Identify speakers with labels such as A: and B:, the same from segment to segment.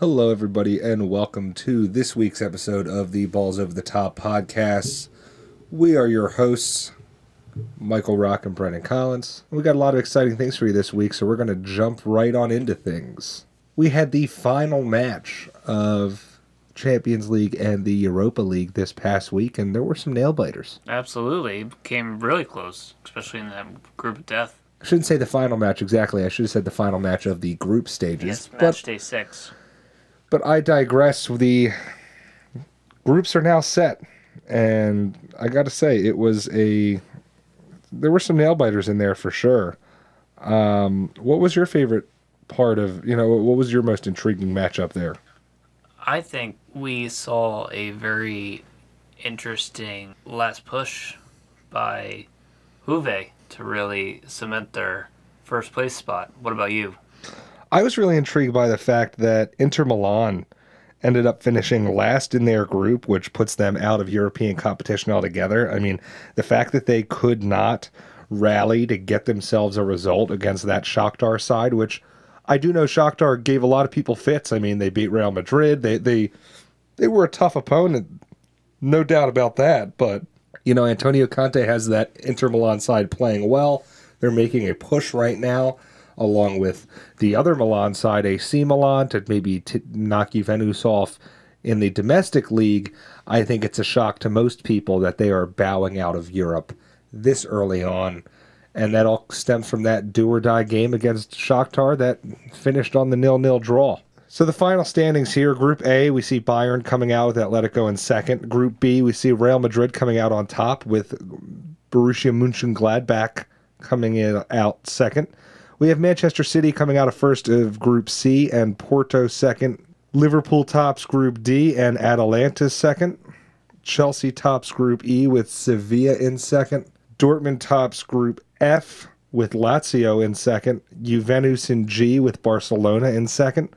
A: Hello, everybody, and welcome to this week's episode of the Balls Over the Top podcast. We are your hosts, Michael Rock and Brennan Collins. We got a lot of exciting things for you this week, so we're going to jump right on into things. We had the final match of Champions League and the Europa League this past week, and there were some nail biters.
B: Absolutely. Came really close, especially in that group of death.
A: I shouldn't say the final match exactly. I should have said the final match of the group stages.
B: Yes,
A: but
B: match day six.
A: But I digress. The groups are now set, and I got to say, it was a. There were some nail biters in there for sure. Um, what was your favorite part of? You know, what was your most intriguing matchup there?
B: I think we saw a very interesting last push by Juve to really cement their first place spot. What about you?
A: I was really intrigued by the fact that Inter Milan ended up finishing last in their group, which puts them out of European competition altogether. I mean, the fact that they could not rally to get themselves a result against that Shakhtar side, which I do know Shakhtar gave a lot of people fits. I mean, they beat Real Madrid. They they they were a tough opponent, no doubt about that. But you know, Antonio Conte has that Inter Milan side playing well. They're making a push right now along with the other Milan side, AC Milan, to maybe t- knock Juventus off in the domestic league. I think it's a shock to most people that they are bowing out of Europe this early on. And that all stems from that do or die game against Shakhtar that finished on the nil nil draw. So the final standings here Group A, we see Bayern coming out with Atletico in second. Group B, we see Real Madrid coming out on top with Borussia Mönchengladbach coming in out second. We have Manchester City coming out of first of Group C and Porto second. Liverpool tops Group D and Atalanta second. Chelsea tops Group E with Sevilla in second. Dortmund tops Group F with Lazio in second. Juventus in G with Barcelona in second.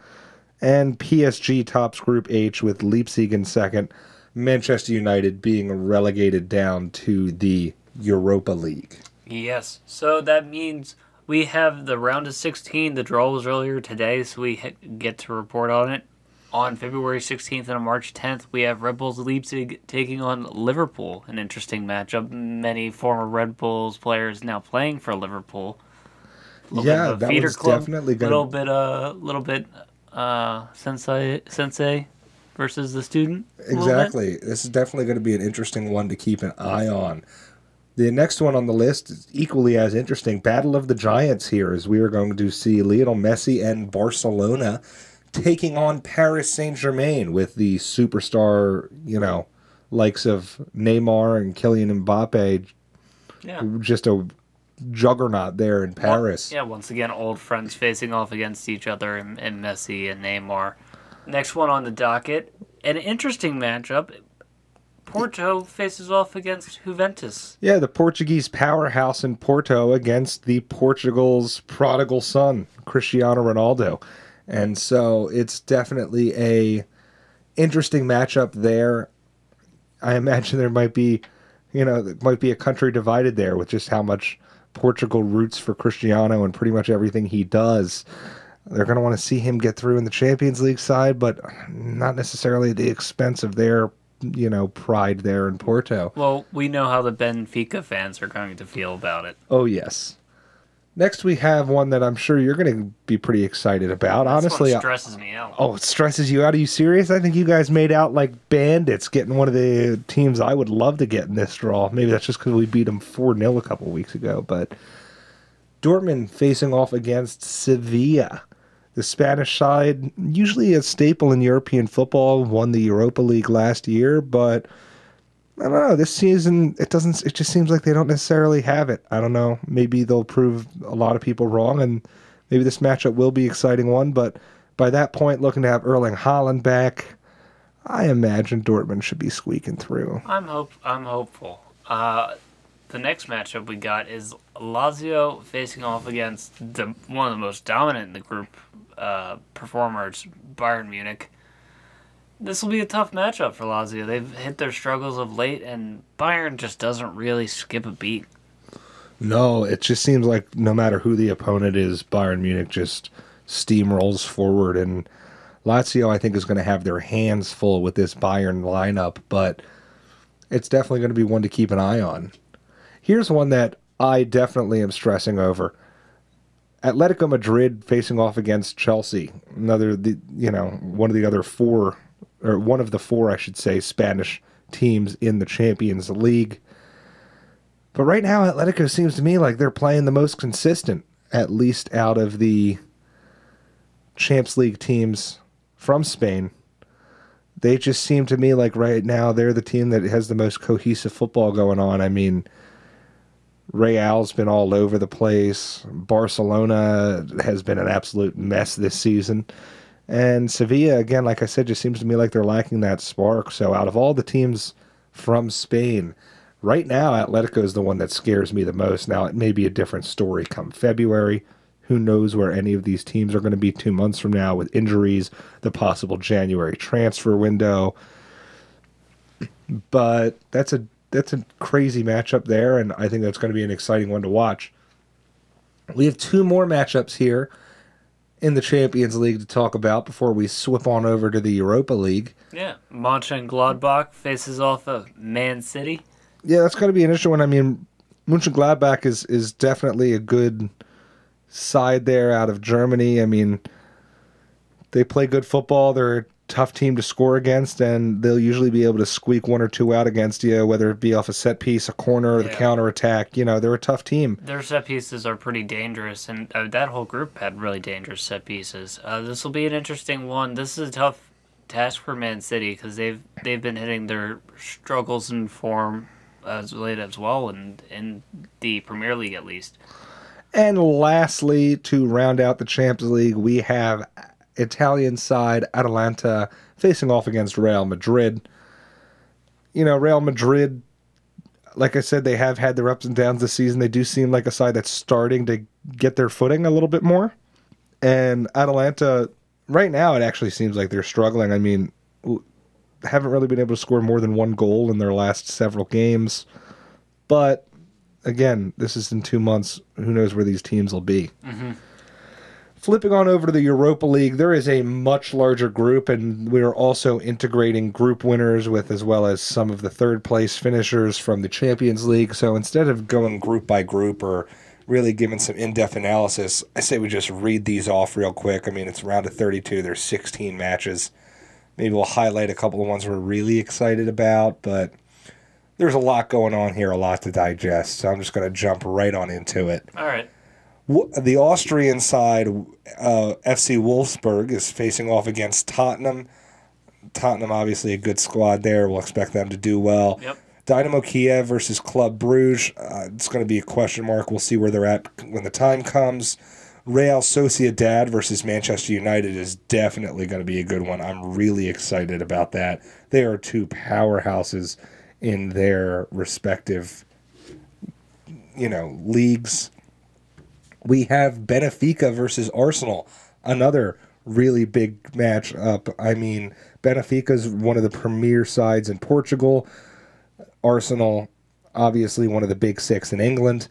A: And PSG tops Group H with Leipzig in second. Manchester United being relegated down to the Europa League.
B: Yes. So that means we have the round of 16. The draw was earlier today, so we get to report on it. On February 16th and on March 10th, we have Red Bulls Leipzig taking on Liverpool. An interesting matchup. Many former Red Bulls players now playing for Liverpool.
A: Yeah, that was club, definitely
B: going little bit, uh, little bit, uh, sensei, sensei versus the student.
A: Exactly. This is definitely going to be an interesting one to keep an eye on. The next one on the list is equally as interesting. Battle of the Giants here, as we are going to see Lionel Messi and Barcelona taking on Paris Saint Germain with the superstar, you know, likes of Neymar and Kylian Mbappe. Yeah. Just a juggernaut there in Paris.
B: yeah, once again, old friends facing off against each other and, and Messi and Neymar. Next one on the docket, an interesting matchup. Porto faces off against Juventus.
A: Yeah, the Portuguese powerhouse in Porto against the Portugal's prodigal son, Cristiano Ronaldo. And so it's definitely a interesting matchup there. I imagine there might be, you know, there might be a country divided there with just how much Portugal roots for Cristiano and pretty much everything he does. They're going to want to see him get through in the Champions League side, but not necessarily at the expense of their you know, pride there in Porto.
B: Well, we know how the Benfica fans are going to feel about it.
A: Oh, yes. Next, we have one that I'm sure you're going to be pretty excited about.
B: This
A: Honestly,
B: stresses me out.
A: Oh, it stresses you out. Are you serious? I think you guys made out like bandits getting one of the teams I would love to get in this draw. Maybe that's just because we beat them 4 0 a couple weeks ago. But Dortmund facing off against Sevilla. The Spanish side, usually a staple in European football, won the Europa League last year, but I don't know. This season, it doesn't. It just seems like they don't necessarily have it. I don't know. Maybe they'll prove a lot of people wrong, and maybe this matchup will be exciting one. But by that point, looking to have Erling Haaland back, I imagine Dortmund should be squeaking through.
B: I'm hope. I'm hopeful. Uh, the next matchup we got is Lazio facing off against the one of the most dominant in the group, uh, performers, Bayern Munich. This will be a tough matchup for Lazio. They've hit their struggles of late, and Bayern just doesn't really skip a beat.
A: No, it just seems like no matter who the opponent is, Bayern Munich just steamrolls forward. And Lazio, I think, is going to have their hands full with this Bayern lineup, but it's definitely going to be one to keep an eye on. Here's one that I definitely am stressing over. Atletico Madrid facing off against Chelsea, another the you know one of the other four or one of the four I should say Spanish teams in the Champions League. But right now, Atletico seems to me like they're playing the most consistent, at least out of the Champs League teams from Spain. They just seem to me like right now they're the team that has the most cohesive football going on. I mean, Real's been all over the place. Barcelona has been an absolute mess this season. And Sevilla, again, like I said, just seems to me like they're lacking that spark. So out of all the teams from Spain, right now, Atletico is the one that scares me the most. Now, it may be a different story come February. Who knows where any of these teams are going to be two months from now with injuries, the possible January transfer window. But that's a that's a crazy matchup there, and I think that's going to be an exciting one to watch. We have two more matchups here in the Champions League to talk about before we swip on over to the Europa League.
B: Yeah, Mönchengladbach faces off of Man City.
A: Yeah, that's going to be an interesting one. I mean, Mönchengladbach is is definitely a good side there out of Germany. I mean, they play good football. They're tough team to score against, and they'll usually be able to squeak one or two out against you, whether it be off a set piece, a corner, or the counter attack. You know, they're a tough team.
B: Their set pieces are pretty dangerous, and uh, that whole group had really dangerous set pieces. Uh, this will be an interesting one. This is a tough task for Man City because they've they've been hitting their struggles in form as late as well, and in the Premier League at least.
A: And lastly, to round out the Champions League, we have Italian side Atalanta facing off against Real Madrid. You know, Real Madrid, like I said, they have had their ups and downs this season. They do seem like a side that's starting to get their footing a little bit more. And Atalanta, right now, it actually seems like they're struggling. I mean, haven't really been able to score more than one goal in their last several games. But again, this is in two months. Who knows where these teams will be? Mm-hmm. Flipping on over to the Europa League, there is a much larger group, and we are also integrating group winners with as well as some of the third place finishers from the Champions League. So instead of going group by group or really giving some in depth analysis, I say we just read these off real quick. I mean, it's round of 32, there's 16 matches. Maybe we'll highlight a couple of ones we're really excited about, but there's a lot going on here, a lot to digest. So I'm just going to jump right on into it.
B: All right.
A: The Austrian side, uh, FC Wolfsburg, is facing off against Tottenham. Tottenham, obviously, a good squad there. We'll expect them to do well.
B: Yep.
A: Dynamo Kiev versus Club Bruges. Uh, it's going to be a question mark. We'll see where they're at when the time comes. Real Sociedad versus Manchester United is definitely going to be a good one. I'm really excited about that. They are two powerhouses in their respective, you know, leagues. We have Benfica versus Arsenal, another really big match up. I mean, Benfica is one of the premier sides in Portugal. Arsenal, obviously one of the big six in England.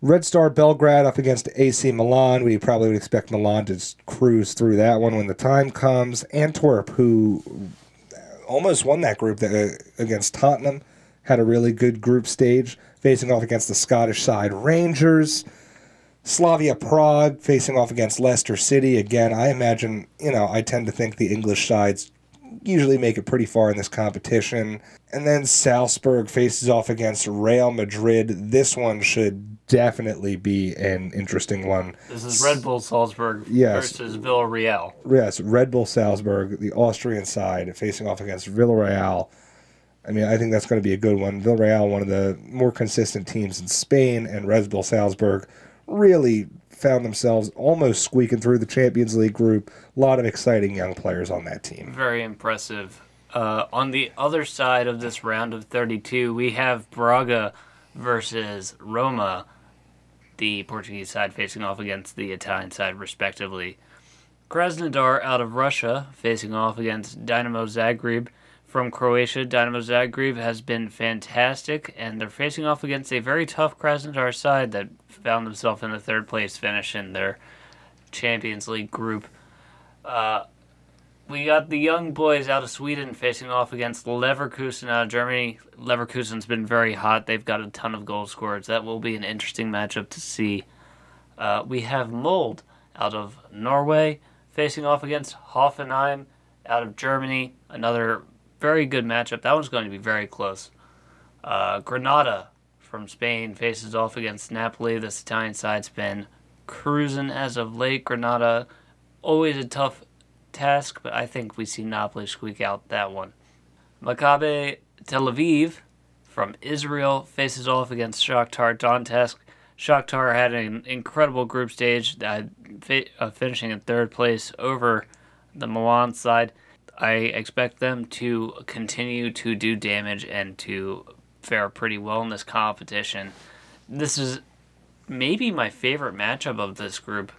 A: Red Star Belgrade up against AC Milan. We probably would expect Milan to cruise through that one when the time comes. Antwerp, who almost won that group uh, against Tottenham, had a really good group stage, facing off against the Scottish side Rangers. Slavia Prague facing off against Leicester City. Again, I imagine, you know, I tend to think the English sides usually make it pretty far in this competition. And then Salzburg faces off against Real Madrid. This one should definitely be an interesting one.
B: This is Red Bull Salzburg
A: Yes.
B: versus Villarreal.
A: Yes, Red Bull Salzburg, the Austrian side, facing off against Villarreal. I mean, I think that's going to be a good one. Villarreal, one of the more consistent teams in Spain, and Red Bull Salzburg really found themselves almost squeaking through the Champions League group. A lot of exciting young players on that team.
B: Very impressive. Uh, on the other side of this round of 32, we have Braga versus Roma, the Portuguese side facing off against the Italian side, respectively. Krasnodar out of Russia facing off against Dynamo Zagreb from Croatia. Dynamo Zagreb has been fantastic, and they're facing off against a very tough Krasnodar side that found themselves in the third place finish in their Champions League group. Uh, we got the young boys out of Sweden facing off against Leverkusen out of Germany. Leverkusen's been very hot. They've got a ton of goal scorers. That will be an interesting matchup to see. Uh, we have Molde out of Norway facing off against Hoffenheim out of Germany. Another very good matchup. That one's going to be very close. Uh, Granada from Spain faces off against Napoli. This Italian side's been cruising as of late. Granada, always a tough task, but I think we see Napoli squeak out that one. Maccabi Tel Aviv from Israel faces off against Shakhtar Donetsk. Shakhtar had an incredible group stage, uh, uh, finishing in third place over the Milan side. I expect them to continue to do damage and to fare pretty well in this competition. This is maybe my favorite matchup of this group.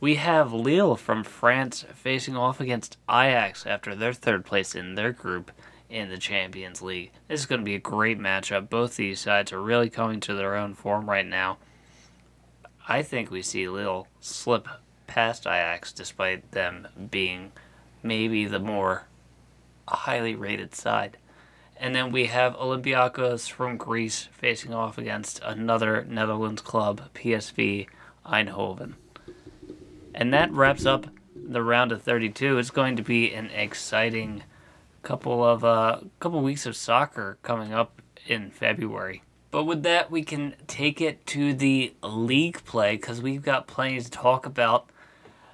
B: We have Lille from France facing off against Ajax after their third place in their group in the Champions League. This is going to be a great matchup. Both these sides are really coming to their own form right now. I think we see Lille slip past Ajax despite them being maybe the more highly rated side. And then we have Olympiacos from Greece facing off against another Netherlands club, PSV Eindhoven. And that wraps up the round of 32. It's going to be an exciting couple of uh, couple weeks of soccer coming up in February. But with that, we can take it to the league play because we've got plenty to talk about.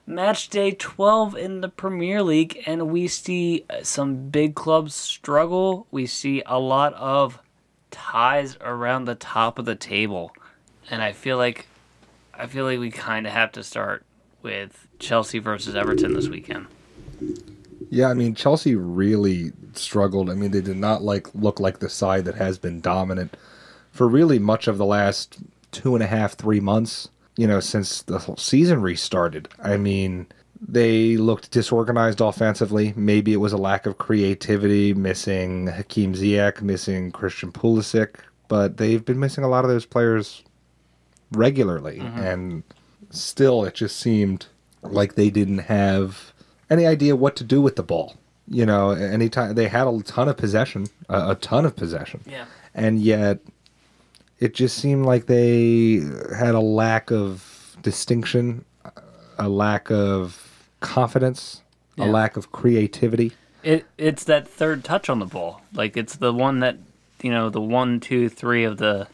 B: Match day 12 in the Premier League, and we see uh, some big clubs struggle. We see a lot of ties around the top of the table, and I feel like I feel like we kind of have to start with Chelsea versus Everton this weekend.
A: Yeah, I mean Chelsea really struggled. I mean they did not like look like the side that has been dominant for really much of the last two and a half, three months. You know, since the whole season restarted. I mean, they looked disorganized offensively. Maybe it was a lack of creativity, missing Hakeem Ziyech, missing Christian Pulisic, but they've been missing a lot of those players regularly, mm-hmm. and still it just seemed like they didn't have any idea what to do with the ball. You know, anytime they had a ton of possession, a, a ton of possession,
B: Yeah.
A: and yet it just seemed like they had a lack of distinction, a lack of confidence,
B: Yeah.
A: a lack of creativity.
B: It it's that third touch on the ball. Like it's the one that you know the one, two, three of the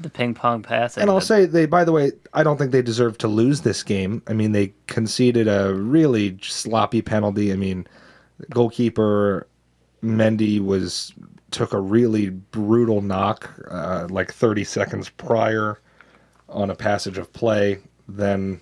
B: the ping pong pass.
A: And I'll say they by the way, I don't think they deserve to lose this game. I mean, they conceded a really sloppy penalty. I mean, goalkeeper Mendy was took a really brutal knock uh, like 30 seconds prior on a passage of play. Then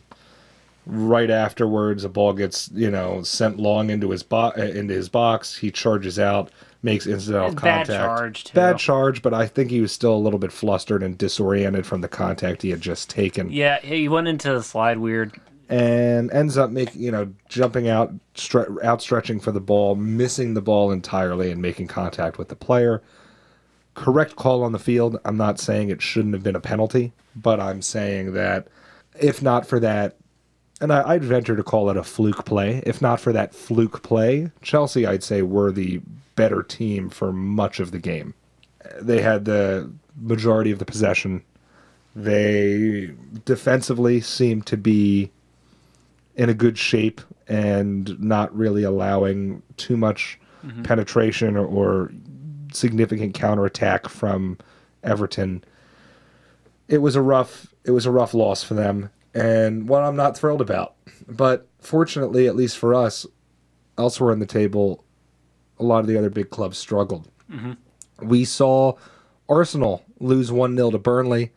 A: right afterwards, a ball gets you know sent long into his bo- uh, into his box. He charges out, makes incidental
B: Bad
A: contact.
B: charge, too.
A: Bad charge, but I think he was still a little bit flustered and disoriented from the contact he had just taken,
B: yeah, he went into the slide weird.
A: And ends up making you know jumping out, stre- outstretching for the ball, missing the ball entirely, and making contact with the player. Correct call on the field. I'm not saying it shouldn't have been a penalty, but I'm saying that if not for that, and I, I'd venture to call it a fluke play. If not for that fluke play, Chelsea, I'd say, were the better team for much of the game. They had the majority of the possession. They defensively seemed to be in a good shape and not really allowing too much mm-hmm. penetration or, or significant counterattack from Everton. It was a rough it was a rough loss for them and one I'm not thrilled about. But fortunately, at least for us, elsewhere in the table, a lot of the other big clubs struggled. Mm-hmm. We saw Arsenal lose 1 0 to Burnley.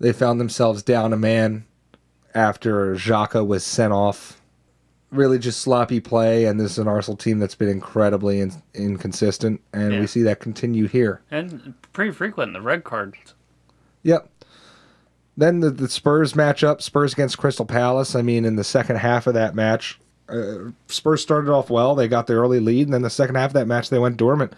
A: They found themselves down a man after Xhaka was sent off. Really just sloppy play, and this is an Arsenal team that's been incredibly in- inconsistent, and
B: Yeah.
A: we see that continue here.
B: And pretty frequent the red cards.
A: Yep. Then the, the Spurs matchup, Spurs against Crystal Palace. I mean, in the second half of that match, uh, Spurs started off well. They got the early lead, and then the second half of that match, they went dormant.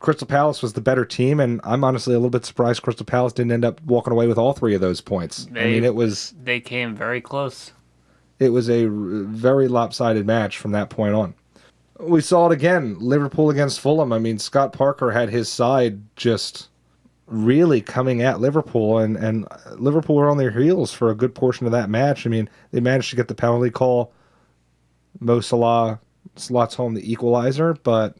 A: Crystal Palace was the better team, and I'm honestly a little bit surprised Crystal Palace didn't end up walking away with all three of those points. I mean, it was
B: They came very close.
A: it was a r- very lopsided match from that point on. We saw it again. Liverpool against Fulham. I mean, Scott Parker had his side just really coming at Liverpool, and, and Liverpool were on their heels for a good portion of that match. I mean, they managed to get the penalty call. Mo Salah slots home the equalizer, but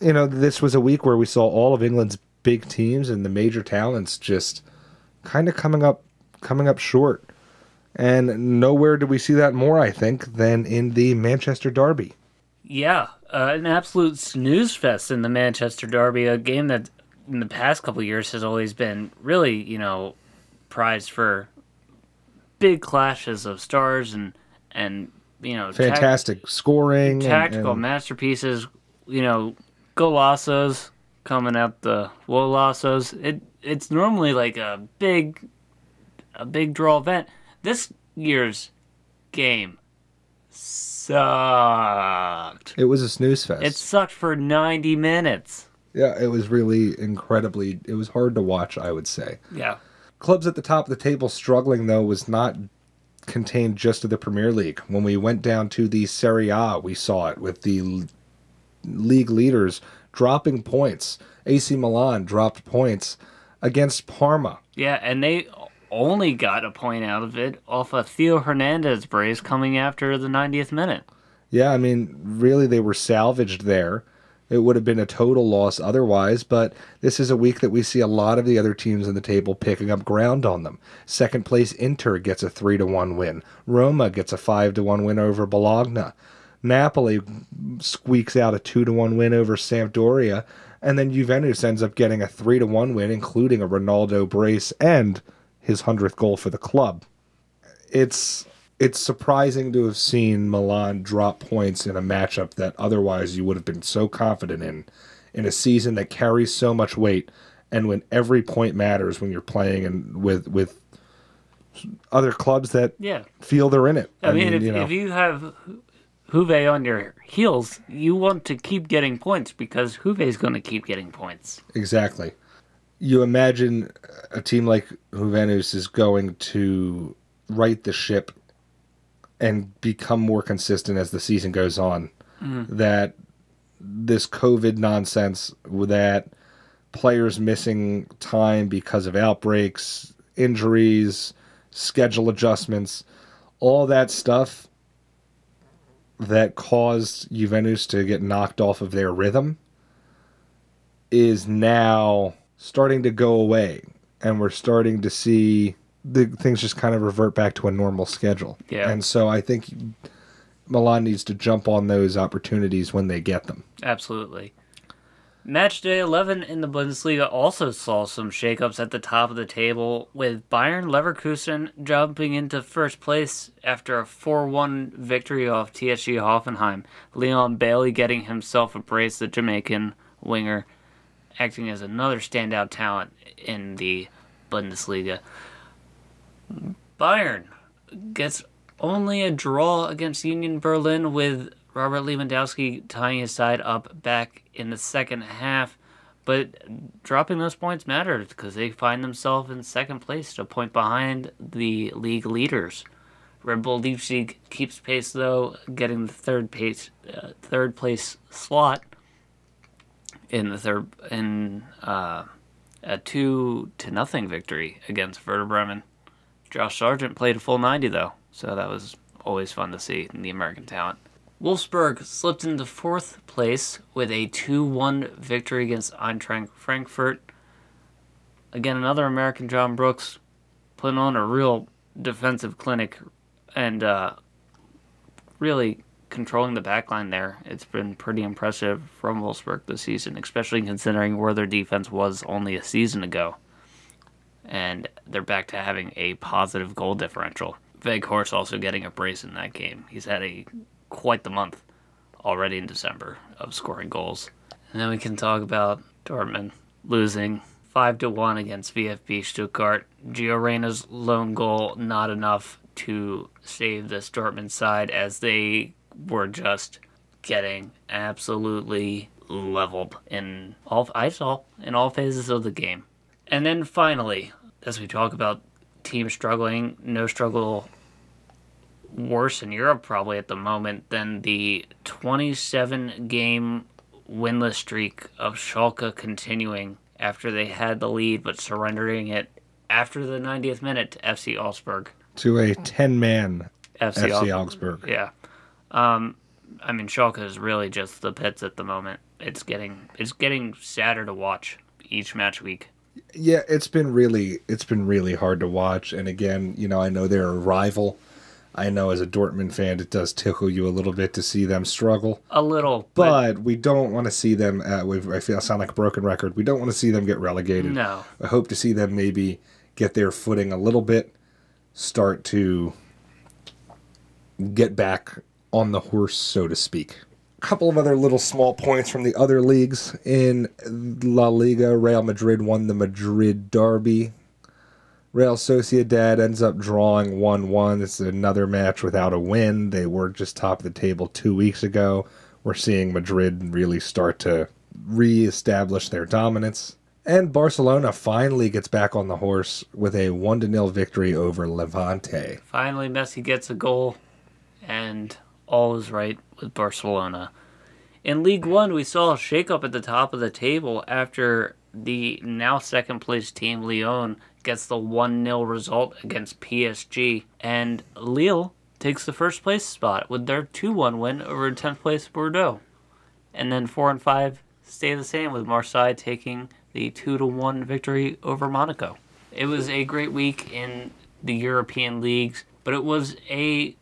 A: you know, this was a week where we saw all of England's big teams and the major talents just kind of coming up coming up short. And nowhere do we see that more, I think, than in the Manchester Derby.
B: Yeah, uh, an absolute snooze fest in the Manchester Derby, a game that in the past couple years has always been really, you know, prized for big clashes of stars and and you know
A: fantastic scoring,
B: tactical
A: and, and...
B: masterpieces. You know, golazos coming out the wolazos. It it's normally like a big a big draw event. This year's game sucked.
A: It was a snooze fest.
B: It sucked for 90 minutes.
A: Yeah, it was really incredibly. It was hard to watch, I would say.
B: Yeah.
A: Clubs at the top of the table struggling, though, was not contained just to the Premier League. When we went down to the Serie A, we saw it with the league leaders dropping points. AC Milan dropped points against Parma.
B: Yeah, and they only got a point out of it off a Theo Hernandez brace coming after the 90th minute.
A: Yeah, I mean, really, they were salvaged there. It would have been a total loss otherwise, but this is a week that we see a lot of the other teams in the table picking up ground on them. Second place Inter gets a 3 to 1 win. Roma gets a 5 to 1 win over Bologna. Napoli squeaks out a 2 to 1 win over Sampdoria, and then Juventus ends up getting a 3 to 1 win including a Ronaldo brace and his 100th goal for the club. It's it's surprising to have seen Milan drop points in a matchup that otherwise you would have been so confident in in a season that carries so much weight and when every point matters when you're playing and with with other clubs that
B: yeah.
A: feel they're in it.
B: I, I mean, mean, if you, know. if you have Juve on your heels, you want to keep getting points because Juve is going to keep getting points.
A: Exactly you imagine a team like Juventus is going to right the ship and become more consistent as the season goes on. Mm. That this COVID nonsense, that players missing time because of outbreaks, injuries, schedule adjustments, all that stuff that caused Juventus to get knocked off of their rhythm is now starting to go away and we're starting to see the things just kind of revert back to a normal schedule.
B: Yeah.
A: And so I think Milan needs to jump on those opportunities when they get them.
B: Absolutely. Match day 11 in the Bundesliga also saw some shakeups at the top of the table, with Bayern Leverkusen jumping into first place after a 4 1 victory off TSG Hoffenheim. Leon Bailey getting himself a brace, the Jamaican winger, acting as another standout talent in the Bundesliga. Bayern gets only a draw against Union Berlin with Robert Lewandowski tying his side up back in the second half. But dropping those points matters because they find themselves in second place, a point behind the league leaders. Red Bull Leipzig keeps pace though, getting the third pace, uh, third place slot in the third in uh, a two to nothing victory against Werder Bremen. Josh Sargent played a full 90 though, so that was always fun to see the American talent. Wolfsburg slipped into fourth place with a 2-1 victory against Eintracht Frankfurt. Again, another American John Brooks putting on a real defensive clinic and uh, really controlling the back line there. It's been pretty impressive from Wolfsburg this season, especially considering where their defense was only a season ago. And they're back to having a positive goal differential. Weghorst also getting a brace in that game. He's had a quite the month already in December of scoring goals. And then we can talk about Dortmund losing 5 to 1 against VfB Stuttgart. Gio Reyna's lone goal not enough to save this Dortmund side as they were just getting absolutely leveled in all I saw in all phases of the game. And then finally, as we talk about teams struggling, no struggle worse in Europe probably at the moment than the 27 game winless streak of Schalke continuing after they had the lead but surrendering it after the 90th minute to FC Augsburg.
A: To a 10 man
B: FC,
A: FC
B: Augsburg.
A: Augsburg.
B: Yeah. Um, I mean, Schalke is really just the pits at the moment. It's getting it's getting sadder to watch each match week.
A: Yeah, it's been really it's been really hard to watch. And again, you know, I know they're a rival. I know as a Dortmund fan, it does tickle you a little bit to see them struggle.
B: A little, but,
A: But we don't want to see them. Uh, I feel I sound like a broken record. We don't want to see them get relegated.
B: no.
A: I hope to see them maybe get their footing a little bit, start to get back on the horse, so to speak. A couple of other little small points from the other leagues. In La Liga, Real Madrid won the Madrid Derby. Real Sociedad ends up drawing 1 1. This is another match without a win. They were just top of the table two weeks ago. We're seeing Madrid really start to re establish their dominance. And Barcelona finally gets back on the horse with a 1 0 victory over Levante.
B: Finally, Messi gets a goal, and all is right with Barcelona. In League One, we saw a shakeup at the top of the table after the now second place team Lyon gets the 1 0 result against PSG, and Lille takes the first place spot with their 2 1 win over 10th place Bordeaux. And then 4 and 5 stay the same with Marseille taking the 2 to 1 victory over Monaco. It was a great week in the European leagues, but it was a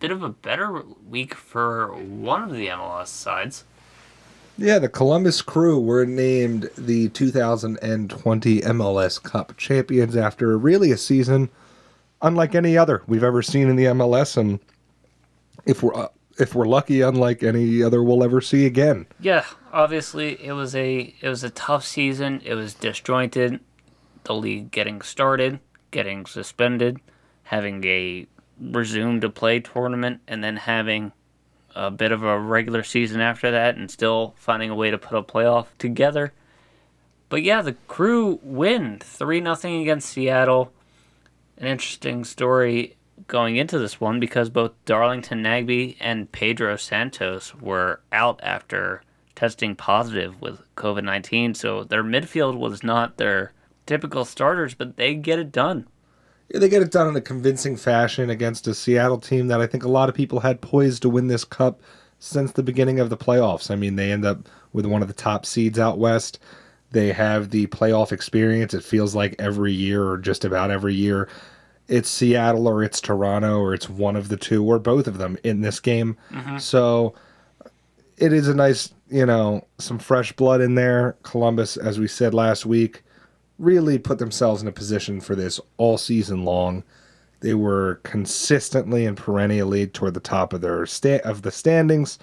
B: bit of a better week for one of the MLS sides.
A: Yeah, the Columbus Crew were named the 2020 MLS Cup champions after really a season unlike any other we've ever seen in the MLS, and if we're uh, if we're lucky, unlike any other we'll ever see again.
B: Yeah, obviously it was a it was a tough season. It was disjointed. The league getting started, getting suspended, having a resume to play tournament, and then having a bit of a regular season after that, and still finding a way to put a playoff together. But yeah, the crew win three nothing against Seattle. An interesting story going into this one because both Darlington Nagbe and Pedro Santos were out after testing positive with COVID 19. So their midfield was not their typical starters, but they get it done.
A: They get it done in a convincing fashion against a Seattle team that I think a lot of people had poised to win this cup since the beginning of the playoffs. I mean, they end up with one of the top seeds out west. They have the playoff experience. It feels like every year, or just about every year, it's Seattle or it's Toronto or it's one of the two or both of them in this game. Mm-hmm. So it is a nice, you know, some fresh blood in there. Columbus, as we said last week, really put themselves in a position for this all season long. They were consistently and perennially toward the top of their sta- of the standings.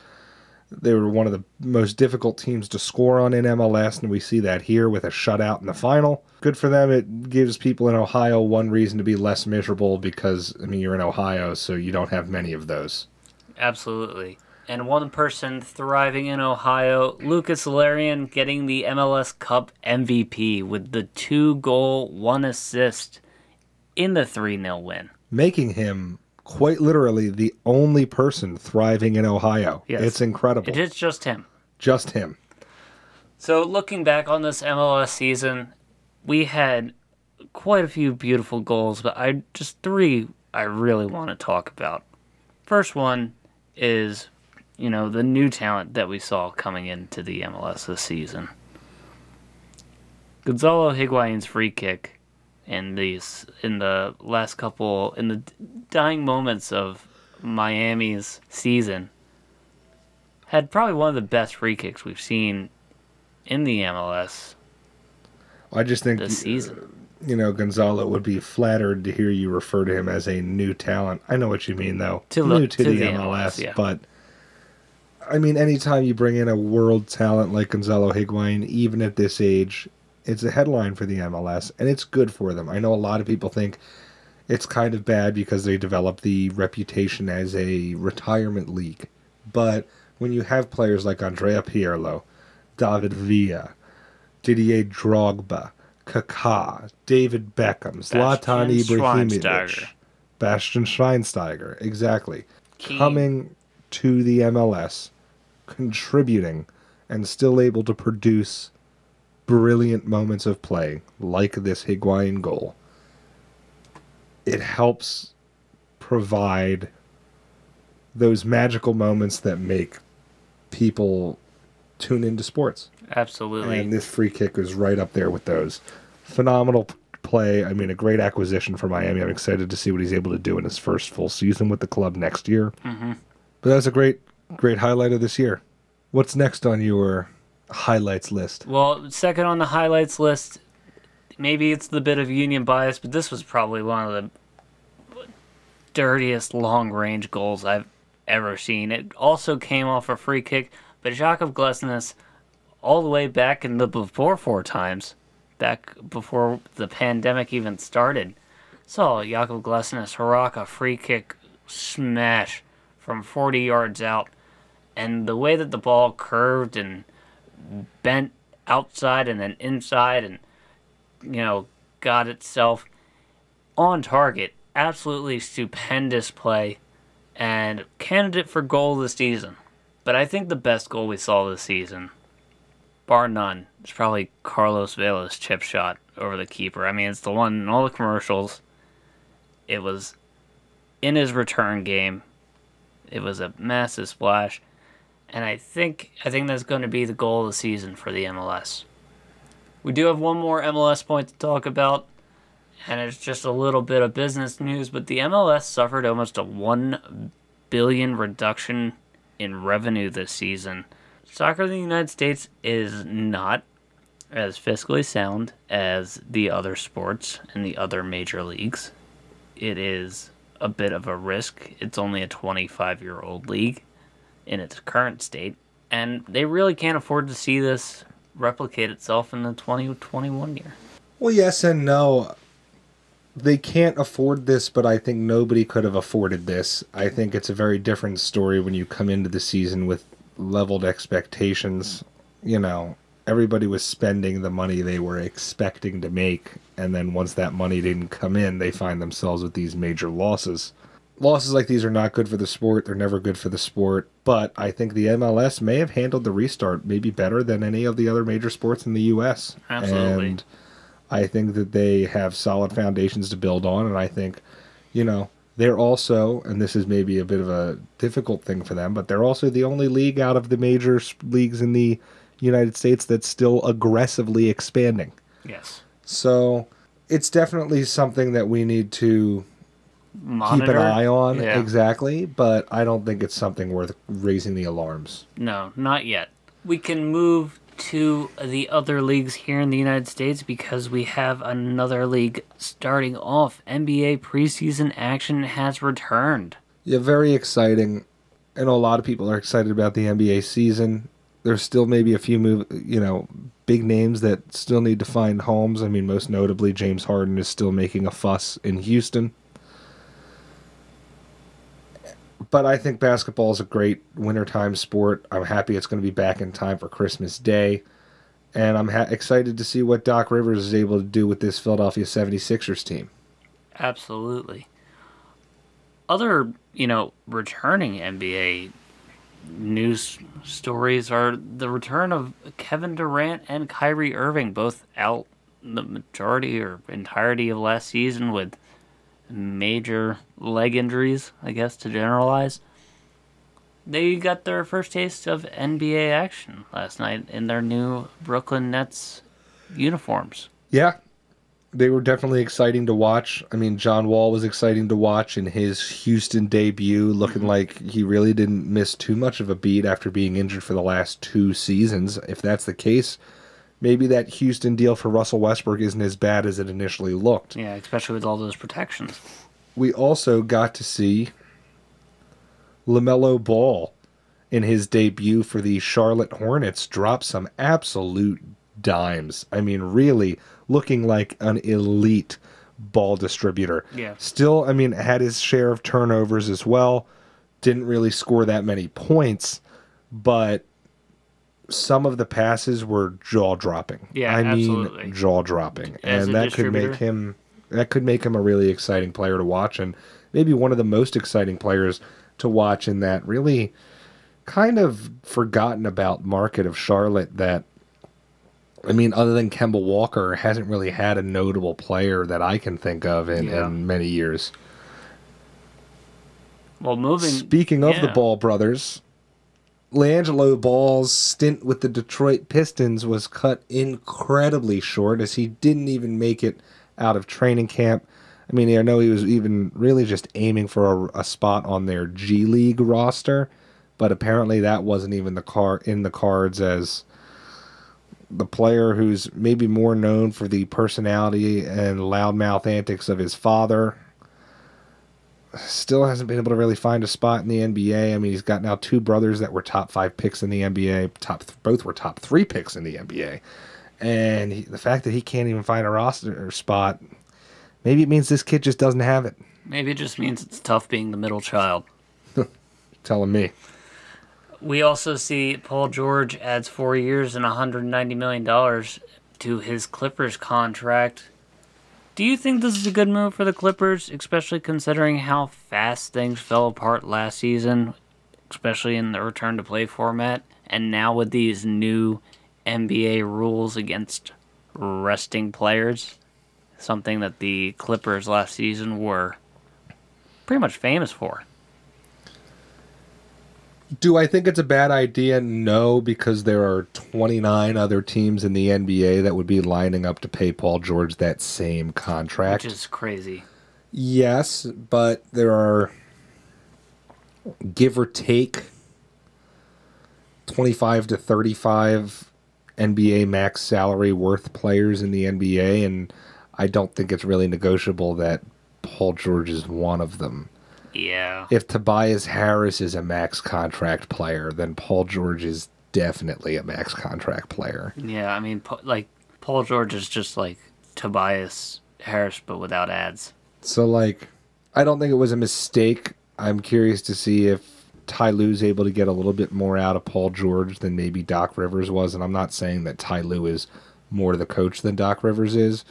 A: They were one of the most difficult teams to score on in MLS, and we see that here with a shutout in the final. Good for them. It gives people in Ohio one reason to be less miserable because, I mean, you're in Ohio, so you don't have many of those.
B: Absolutely. And one person thriving in Ohio, Lucas Larian, getting the MLS Cup MVP with the two goal, one assist in the 3 0 win.
A: Making him quite literally the only person thriving in Ohio.
B: Yes.
A: It's incredible.
B: It is just him.
A: Just him.
B: So, looking back on this MLS season, we had quite a few beautiful goals, but I just three I really want to talk about. First one is, you know, the new talent that we saw coming into the MLS this season. Gonzalo Higuain's free kick in these in the last couple in the dying moments of Miami's season had probably one of the best free kicks we've seen in the MLS
A: I just think
B: this season.
A: you know, Gonzalo would be flattered to hear you refer to him as a new talent. I know what you mean, though.
B: To
A: new to,
B: to
A: the,
B: the
A: MLS,
B: MLS, yeah.
A: but I mean, anytime you bring in a world talent like Gonzalo Higuain, even at this age, it's a headline for the MLS, and it's good for them. I know a lot of people think it's kind of bad because they develop the reputation as a retirement league, but when you have players like Andrea Pirlo, David Villa, Didier Drogba, Kaká, David Beckham, Zlatan Ibrahimovic, Bastian Schweinsteiger, exactly.
B: Key.
A: Coming to the MLS, contributing, and still able to produce brilliant moments of play like this Higuain goal. It helps provide those magical moments that make people tune into sports.
B: Absolutely.
A: And this free kick was right up there with those. Phenomenal play. I mean, a great acquisition for Miami. I'm excited to see what he's able to do in his first full season with the club next year. Mm-hmm. But that's a great, great highlight of this year. What's next on your highlights list?
B: Well, second on the highlights list, maybe it's the bit of union bias, but this was probably one of the dirtiest long range goals I've ever seen. It also came off a free kick, but Jakob Glesnes, all the way back in the before four times, back before the pandemic even started, saw Jakob Glesnes hurrah a free kick smash from 40 yards out. And the way that the ball curved and bent outside and then inside and you know got itself on target. Absolutely stupendous play and candidate for goal this season. But i think the best goal we saw this season bar none is probably carlos vela's chip shot over the keeper. I mean it's the one in all the commercials. It was in his return game. It was a massive splash and I think I think that's going to be the goal of the season for the MLS. We do have one more MLS point to talk about, and it's just a little bit of business news. But the MLS suffered almost a one billion reduction in revenue this season. Soccer in the United States is not as fiscally sound as the other sports and the other major leagues. It is a bit of a risk. It's only a 25 year old league in its current state, and they really can't afford to see this replicate itself in the 2021 year.
A: Well, yes and no. They can't afford this, but I think nobody could have afforded this. I think it's a very different story when you come into the season with leveled expectations. You know, everybody was spending the money they were expecting to make, and then once that money didn't come in, they find themselves with these major losses. Losses like these are not good for the sport. They're never good for the sport. But I think the MLS may have handled the restart maybe better than any of the other major sports in the U.S.
B: Absolutely.
A: And I think that they have solid foundations to build on, and I think, you know, they're also, and this is maybe a bit of a difficult thing for them, but they're also the only league out of the major leagues in the United States that's still aggressively expanding.
B: Yes.
A: So it's definitely something that we need to
B: Monitor.
A: keep an eye on.
B: Yeah.
A: Exactly, but I don't think it's something worth raising the alarms.
B: No, not yet. We can move to the other leagues here in the United States because we have another league starting off. NBA preseason action has returned.
A: Yeah, very exciting. I know a lot of people are excited about the NBA season. There's still maybe a few move, you know, big names that still need to find homes. I mean, most notably, James Harden is still making a fuss in Houston. But I think basketball is a great wintertime sport. I'm happy it's going to be back in time for Christmas Day. And I'm ha- excited to see what Doc Rivers is able to do with this Philadelphia 76ers team.
B: Absolutely. Other, you know, returning NBA news stories are the return of Kevin Durant and Kyrie Irving, both out the majority or entirety of last season with major leg injuries, I guess, to generalize. They got their first taste of NBA action last night in their new Brooklyn Nets uniforms.
A: Yeah, they were definitely exciting to watch. I mean, John Wall was exciting to watch in his Houston debut, looking mm-hmm. like he really didn't miss too much of a beat after being injured for the last two seasons. If that's the case, maybe that Houston deal for Russell Westbrook isn't as bad as it initially looked.
B: Yeah, especially with all those protections.
A: We also got to see LaMelo Ball in his debut for the Charlotte Hornets drop some absolute dimes. I mean, really looking like an elite ball distributor.
B: Yeah.
A: Still, I mean, had his share of turnovers as well. Didn't really score that many points, but some of the passes were jaw dropping.
B: Yeah,
A: I
B: absolutely.
A: mean jaw dropping. And that could make him that could make him a really exciting player to watch and maybe one of the most exciting players to watch in that really kind of forgotten about market of Charlotte that I mean, other than Kemba Walker, hasn't really had a notable player that I can think of in,
B: Yeah.
A: in many years.
B: Well, moving.
A: Speaking of the. Ball brothers, LiAngelo Ball's stint with the Detroit Pistons was cut incredibly short as he didn't even make it out of training camp. I mean, I know he was even really just aiming for a, a spot on their G League roster, but apparently that wasn't even the car in the cards as the player who's maybe more known for the personality and loudmouth antics of his father still hasn't been able to really find a spot in the NBA. I mean, he's got now two brothers that were top five picks in the NBA. Top both were top three picks in the NBA, and he, the fact that he can't even find a roster spot, maybe it means this kid just doesn't have it.
B: Maybe it just means it's tough being the middle child.
A: Telling me,
B: We also see Paul George adds four years and $190 million to his Clippers contract. Do you think this is a good move for the Clippers, especially considering how fast things fell apart last season, especially in the return to play format, and now with these new NBA rules against resting players? Something that the Clippers last season were pretty much famous for.
A: Do I think it's a bad idea? No, because there are 29 other teams in the NBA that would be lining up to pay Paul George that same contract.
B: Which is crazy.
A: Yes, but there are give or take 25 to 35 NBA max salary worth players in the NBA and I don't think it's really negotiable that Paul George is one of them.
B: Yeah.
A: If Tobias Harris is a max contract player, then Paul George is definitely a max contract player.
B: Yeah, I mean, like Paul George is just like Tobias Harris, but without ads.
A: So like, I don't think it was a mistake. I'm curious to see if Ty Lue's able to get a little bit more out of Paul George than maybe Doc Rivers was, and I'm not saying that Ty Lue is more the coach than Doc Rivers is,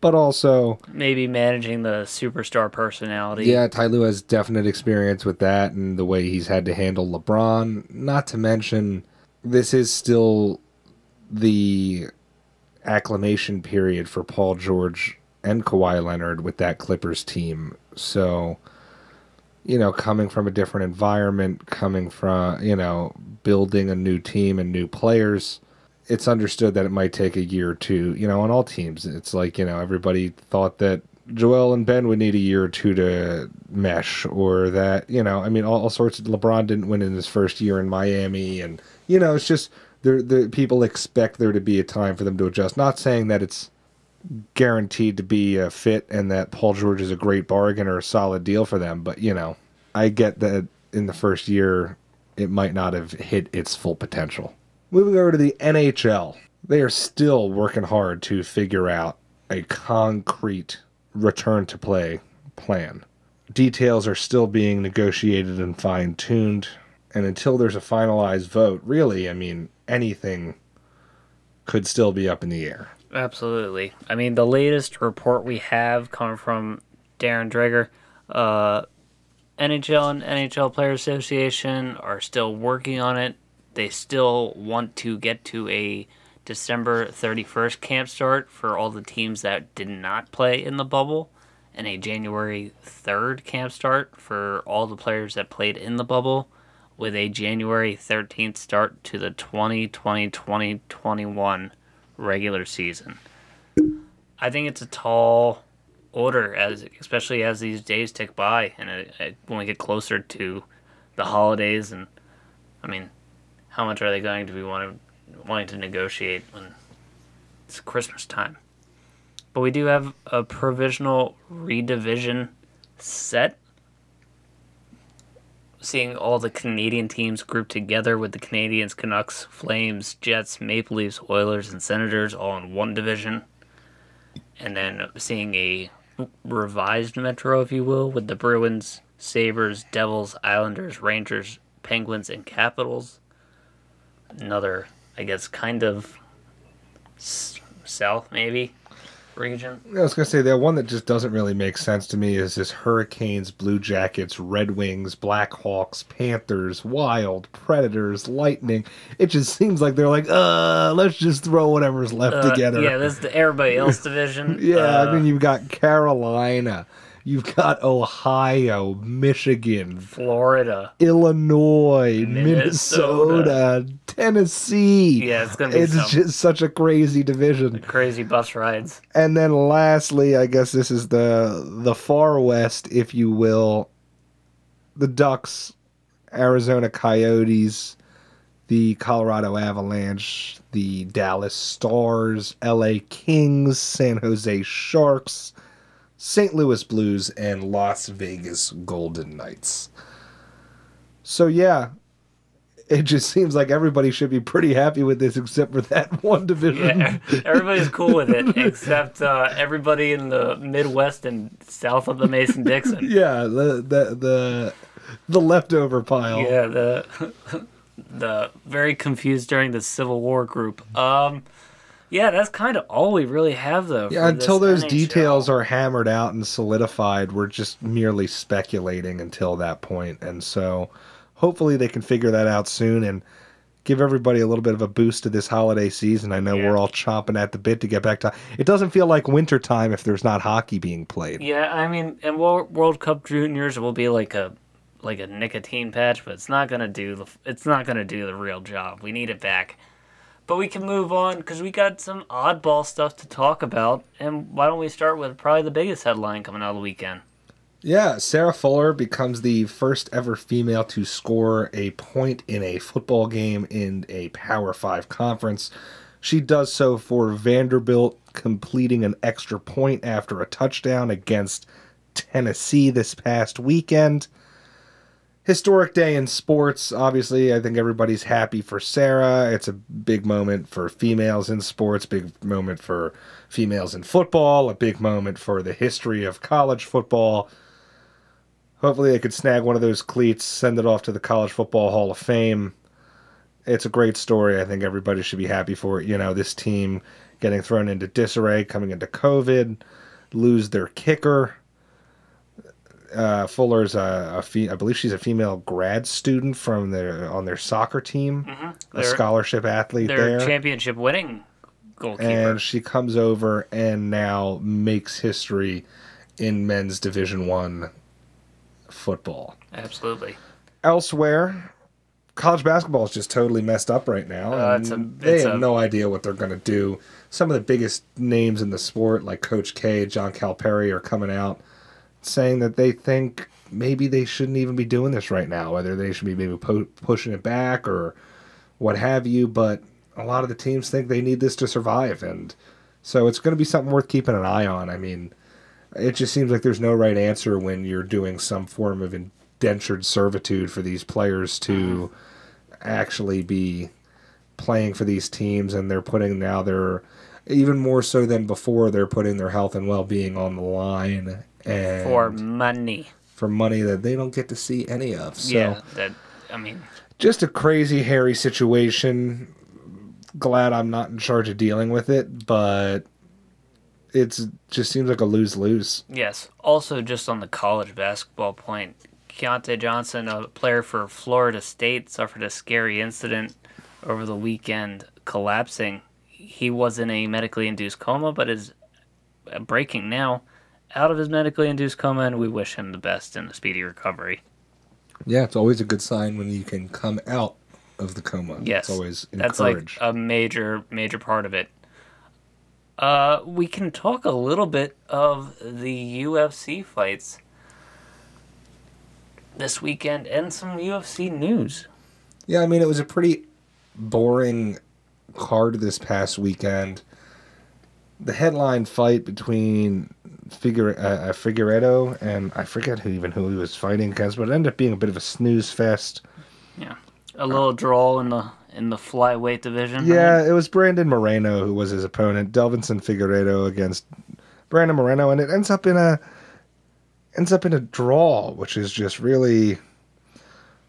A: but also,
B: Maybe managing the superstar personality.
A: yeah, Ty Lue has definite experience with that and the way he's had to handle LeBron. Not to mention, this is still the acclimation period for Paul George and Kawhi Leonard with that Clippers team. So, you know, coming from a different environment, coming from, you know, building a new team and new players, it's understood that it might take a year or two, you know, on all teams. It's like, you know, everybody thought that Joel and Ben would need a year or two to mesh, or that, you know, I mean, all, all sorts of LeBron didn't win in his first year in Miami. And, you know, it's just, there, the people expect there to be a time for them to adjust. Not saying that it's guaranteed to be a fit and that Paul George is a great bargain or a solid deal for them, but, you know, I get that in the first year it might not have hit its full potential. Moving over to the NHL, they are still working hard to figure out a concrete return to play plan. Details are still being negotiated and fine tuned, and until there's a finalized vote, really, I mean, anything could still be up in the air.
B: Absolutely. I mean, the latest report we have coming from Darren Dreger, uh, NHL and NHL Player Association are still working on it. They still want to get to a December 31st camp start for all the teams that did not play in the bubble, and a January 3rd camp start for all the players that played in the bubble, with a January 13th start to the 2020 2021 regular season. I think it's a tall order, as especially as these days tick by, and it, it, when we get closer to the holidays, and I mean, how much are they going to be wanting wanting to negotiate when it's Christmas time? But we do have a provisional redivision set. Seeing all the Canadian teams grouped together with the Canadiens, Canucks, Flames, Jets, Maple Leafs, Oilers, and Senators all in one division. And then seeing a revised Metro, if you will, with the Bruins, Sabres, Devils, Islanders, Rangers, Penguins, and Capitals. Another, I guess, kind of s- south, maybe. region.
A: I was gonna say the one that just doesn't really make sense to me is this Hurricanes, Blue Jackets, Red Wings, Black Hawks, Panthers, Wild, Predators, Lightning. It just seems like they're like, uh, let's just throw whatever's left
B: Uh,
A: together.
B: Yeah, this is the everybody else division.
A: Yeah,
B: Uh,
A: I mean you've got Carolina, you've got Ohio, Michigan,
B: Florida.
A: Illinois,
B: Minnesota.
A: Minnesota, Tennessee.
B: Yeah, it's gonna be
A: It's
B: some
A: just such a crazy division.
B: crazy bus rides.
A: And then lastly, I guess this is the the far west, if you will. The Ducks, Arizona Coyotes, the Colorado Avalanche, the Dallas Stars, LA Kings, San Jose Sharks, St. Louis Blues, and Las Vegas Golden Knights. So yeah, it just seems like everybody should be pretty happy with this except for that one division.
B: Yeah, everybody's cool with it except uh, everybody in the Midwest and south of the Mason Dixon.
A: Yeah, the the the the leftover pile.
B: Yeah, the the very confused during the Civil War group. Um, yeah, that's kind of all we really have though.
A: Yeah, until those details are hammered out and solidified, we're just merely speculating until that point. And so hopefully they can figure that out soon and give everybody a little bit of a boost to this holiday season. I know
B: Yeah.
A: we're all chomping at the bit to get back to It doesn't feel like winter time if there's not hockey being played.
B: Yeah, I mean, and World World Cup Juniors will be like a like a nicotine patch, but it's not gonna do the it's not gonna do the real job. We need it back. But we can move on because we got some oddball stuff to talk about. And why don't we start with probably the biggest headline coming out of the weekend?
A: Yeah, Sarah Fuller becomes the first ever female to score a point in a football game in a Power 5 conference. She does so for Vanderbilt, completing an extra point after a touchdown against Tennessee this past weekend. Historic day in sports. Obviously, I think everybody's happy for Sarah. It's a big moment for females in sports, big moment for females in football, a big moment for the history of college football. Hopefully, they could snag one of those cleats, send it off to the College Football Hall of Fame. It's a great story. I think everybody should be happy for it. You know, this team getting thrown into disarray, coming into COVID, lose their kicker. Uh, Fuller's a, a fe- I believe she's a female grad student from their on their soccer team, a
B: Mm-hmm. Their-
A: scholarship athlete
B: Their
A: there
B: championship winning goalkeeper.
A: and she comes over and now makes history in men's division 1 football.
B: Absolutely.
A: Elsewhere, college basketball is just totally messed up right now.
B: Uh,
A: and
B: a-
A: they have
B: a-
A: no idea what they're going to do. Some of the biggest names in the sport, like Coach K, John Calipari, are coming out saying that they think maybe they shouldn't even be doing this right now, whether they should be maybe po- pushing it back or what have you. But a lot of the teams think they need this to survive, and so it's going to be something worth keeping an eye on. I mean, it just seems like there's no right answer when you're doing some form of indentured servitude for these players to actually be playing for these teams, and they're putting now their even more so than before they're putting their health and well-being on the line and
B: For money.
A: for money that they don't get to see any of. So
B: yeah, that I mean,
A: just a crazy hairy situation. Glad I'm not in charge of dealing with it, but it's just seems like a lose lose.
B: yes. Also, just on the college basketball point, Keyontae Johnson, a player for Florida State, suffered a scary incident over the weekend, collapsing. He was in a medically induced coma, but is breaking now out of his medically induced coma, and we wish him the best in a speedy recovery.
A: Yeah, it's always a good sign when you can come out of the coma.
B: Yes,
A: it's always
B: that's like a major, major part of it. Uh, we can talk a little bit of the UFC fights this weekend and some UFC news.
A: Yeah, I mean, it was a pretty boring card this past weekend. The headline fight between Figure uh, uh, Figueiredo and I forget who even who he was fighting against, but it ended up being a bit of a snooze fest.
B: Yeah, a little draw in the in the flyweight division.
A: Yeah, it was Brandon Moreno who was his opponent, Delvinson Figueiredo against Brandon Moreno, and it ends up in a ends up in a draw, which is just really,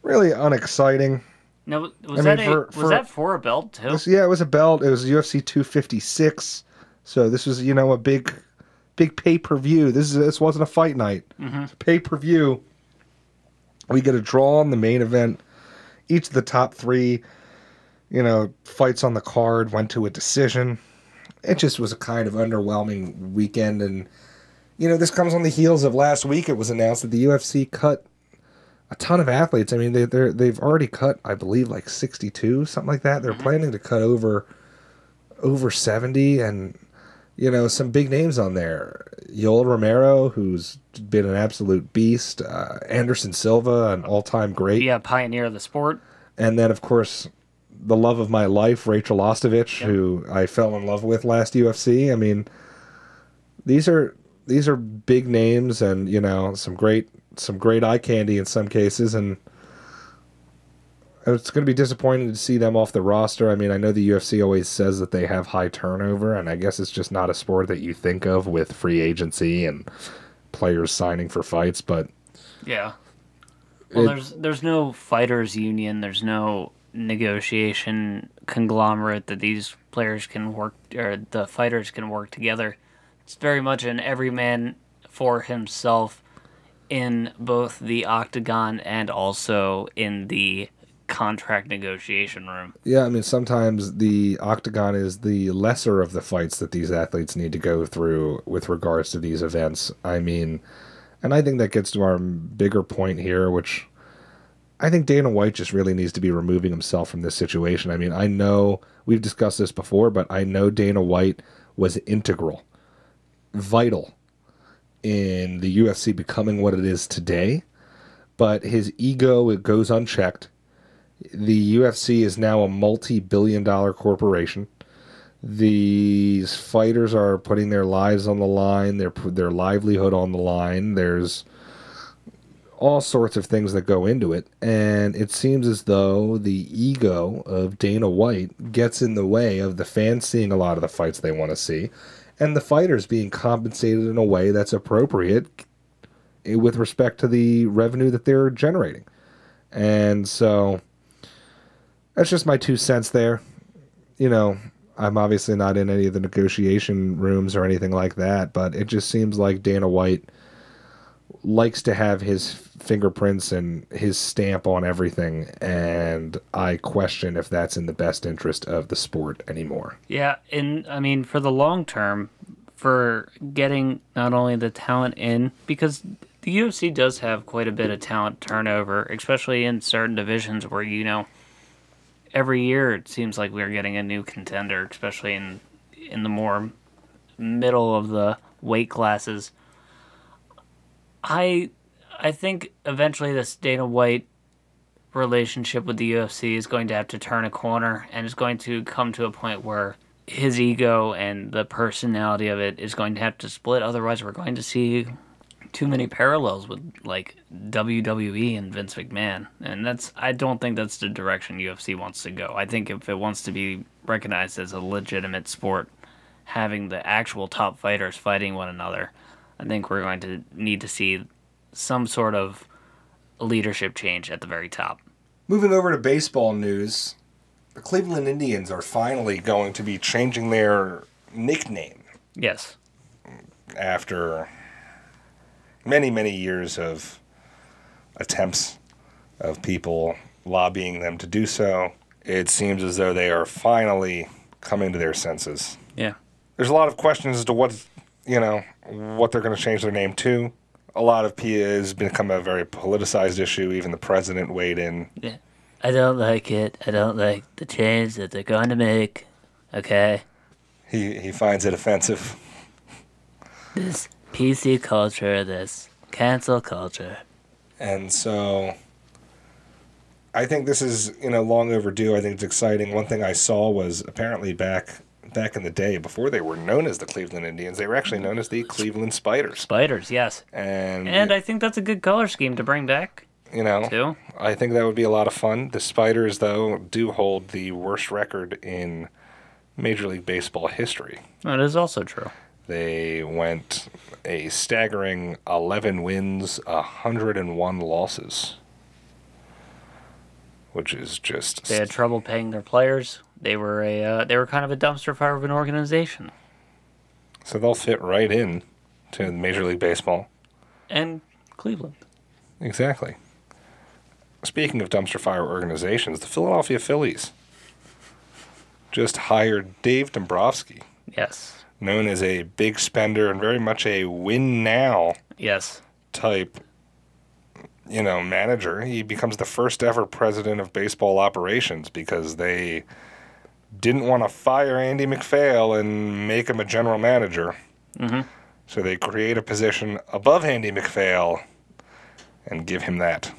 A: really unexciting.
B: Now, was
A: I
B: that
A: mean,
B: a,
A: for-
B: was
A: for-
B: that for a belt too?
A: This- yeah, it was a belt. It was UFC 256. So this was, you know, a big, big pay per view. This is this wasn't a fight night. Mm-hmm. It's a pay per view. We get a draw on the main event. Each of the top three, you know, fights on the card went to a decision. It just was a kind of underwhelming weekend, and you know, this comes on the heels of last week. It was announced that the UFC cut a ton of athletes. I mean, they they're, they've already cut, I believe, like sixty two, something like that. They're mm-hmm. planning to cut over over seventy, and you know, some big names on there. Yoel Romero, who's been an absolute beast. Uh, Anderson Silva, an all time great.
B: Yeah, pioneer of the sport.
A: And then, of course, the love of my life, Rachael Ostovich, who I fell in love with last UFC. I mean, these are these are big names, and you know, some great some great eye candy in some cases, and it's going to be disappointing to see them off the roster. I mean, I know the UFC always says that they have high turnover, and I guess it's just not a sport that you think of with free agency and players signing for fights, but
B: Yeah. Well,
A: It-
B: there's there's no fighters union. There's no negotiation conglomerate that these players can work or the fighters can work together. It's very much an everyman for himself in both the octagon and also in the contract negotiation room.
A: Yeah, I mean, sometimes the octagon is the lesser of the fights that these athletes need to go through with regards to these events. I mean, and I think that gets to our bigger point here, which I think Dana White just really needs to be removing himself from this situation. I mean, I know we've discussed this before, but I know Dana White was integral, vital in the UFC becoming what it is today. But his ego, it goes unchecked the UFC is now a multi-billion dollar corporation. These fighters are putting their lives on the line, their their livelihood on the line. There's all sorts of things that go into it, and it seems as though the ego of Dana White gets in the way of the fans seeing a lot of the fights they want to see, and the fighters being compensated in a way that's appropriate with respect to the revenue that they're generating. And so that's just my two cents there. You know, I'm obviously not in any of the negotiation rooms or anything like that, but it just seems like Dana White likes to have his fingerprints and his stamp on everything, and I question if that's in the best interest of the sport anymore.
B: Yeah, and I mean for the long term, for getting not only the talent in because the UFC does have quite a bit of talent turnover, especially in certain divisions where you know every year it seems like we're getting a new contender, especially in in the more middle of the weight classes. I I think eventually this Dana White relationship with the UFC is going to have to turn a corner and is going to come to a point where his ego and the personality of it is going to have to split. Otherwise, we're going to see too many parallels with like WWE and Vince McMahon. And that's I don't think that's the direction UFC wants to go. I think if it wants to be recognized as a legitimate sport, having the actual top fighters fighting one another, I think we're going to need to see some sort of leadership change at the very top.
A: Moving over to baseball news, the Cleveland Indians are finally going to be changing their nickname
B: Yes.
A: after many, many years of attempts of people lobbying them to do so. It seems as though they are finally coming to their senses.
B: Yeah.
A: There's a lot of questions as to what, you know, what they're going to change their name to. A lot of P has become a very politicized issue. Even the president weighed in.
B: Yeah. I don't like it. I don't like the change that they're going to make. Okay.
A: He he finds it offensive.
B: This PC culture, this cancel culture.
A: And so I think this is, you know, long overdue. I think it's exciting. One thing I saw was apparently back back in the day before they were known as the Cleveland Indians, they were actually known as the Cleveland Spiders.
B: Spiders, yes.
A: And,
B: And I think that's a good color scheme to bring back,
A: you know,
B: too.
A: I think that would be a lot of fun. The Spiders though do hold the worst record in Major League Baseball history.
B: That is also true.
A: They went a staggering 11 wins, 101 losses. Which is just
B: They had trouble paying their players. They were a uh, they were kind of a dumpster fire of an organization.
A: So they'll fit right in to Major League Baseball.
B: And Cleveland.
A: Exactly. Speaking of dumpster fire organizations, the Philadelphia Phillies just hired Dave Dombrowski,
B: Yes.
A: Known as a big spender and very much a win now
B: Yes.
A: type you know manager he becomes the first ever president of baseball operations because they didn't want to fire Andy MacPhail and make him a general manager
B: Mhm.
A: so they create a position above Andy MacPhail and give him that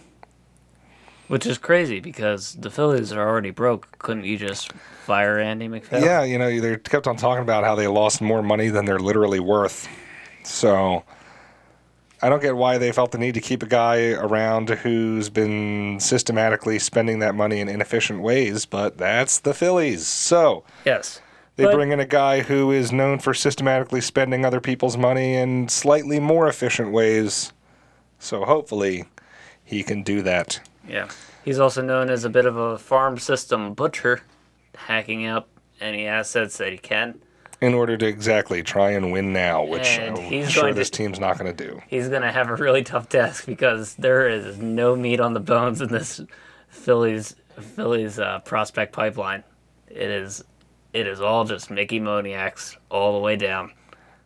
B: Which is crazy because the Phillies are already broke. Couldn't you just fire Andy MacPhail?
A: yeah you know they kept on talking about how they lost more money than they're literally worth so I don't get why they felt the need to keep a guy around who's been systematically spending that money in inefficient ways, but that's the Phillies. So
B: Yes.
A: they
B: But-
A: bring in a guy who is known for systematically spending other people's money in slightly more efficient ways. So hopefully he can do that.
B: Yeah. He's also known as a bit of a farm system butcher, hacking up any assets that he can.
A: In order to exactly try and win now, which
B: And
A: I'm
B: he's
A: sure
B: going to-
A: this team's not going to do.
B: He's going to have a really tough task because there is no meat on the bones in this Phillies Phillies uh, prospect pipeline. It is it is all just Mickey Moniaks all the way down.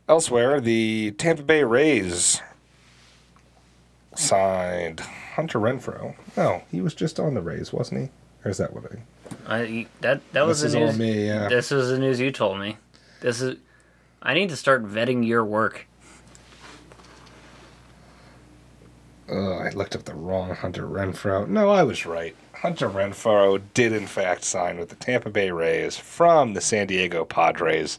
A: Elsewhere, the Tampa Bay Rays signed Hunter Renfroe. No, he was just on the Rays, wasn't he? Or is that what I?
B: I that that was
A: This
B: the
A: is all
B: news.
A: me, yeah.
B: This was the news you told me. This is. I need to start vetting your work.
A: Uh, I looked up the wrong Hunter Renfro. No, I was right. Hunter Renfroe did in fact sign with the Tampa Bay Rays from the San Diego Padres.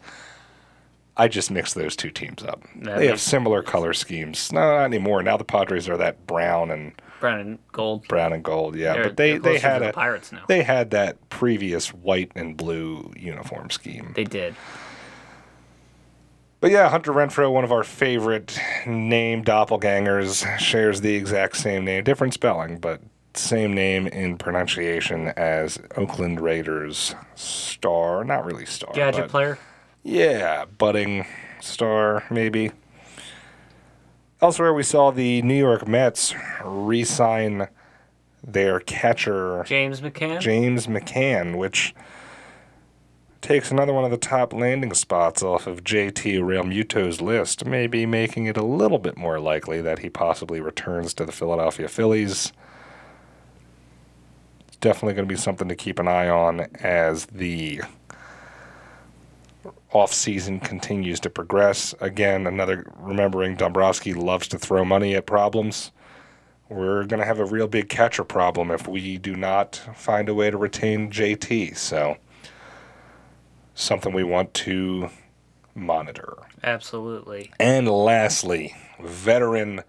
A: I just mixed those two teams up.
B: That
A: they have similar color schemes. No, not anymore. Now the Padres are that brown and
B: Brown and gold.
A: brown and gold. Yeah,
B: They're-
A: but they they had
B: the
A: a
B: Pirates now.
A: they had that previous white and blue uniform scheme.
B: They did.
A: But yeah, Hunter Renfroe, one of our favorite name doppelgangers, shares the exact same name, different spelling, but same name in pronunciation as Oakland Raiders star. Not really star.
B: Gadget player.
A: Yeah, budding star, maybe. Elsewhere, we saw the New York Mets re sign their catcher,
B: James McCann.
A: James McCann, which takes another one of the top landing spots off of JT Realmuto's list, maybe making it a little bit more likely that he possibly returns to the Philadelphia Phillies. It's definitely going to be something to keep an eye on as the offseason continues to progress. Again, another remembering Dombrowski loves to throw money at problems. We're going to have a real big catcher problem if we do not find a way to retain JT. So, something we want to monitor.
B: Absolutely.
A: And lastly, veteran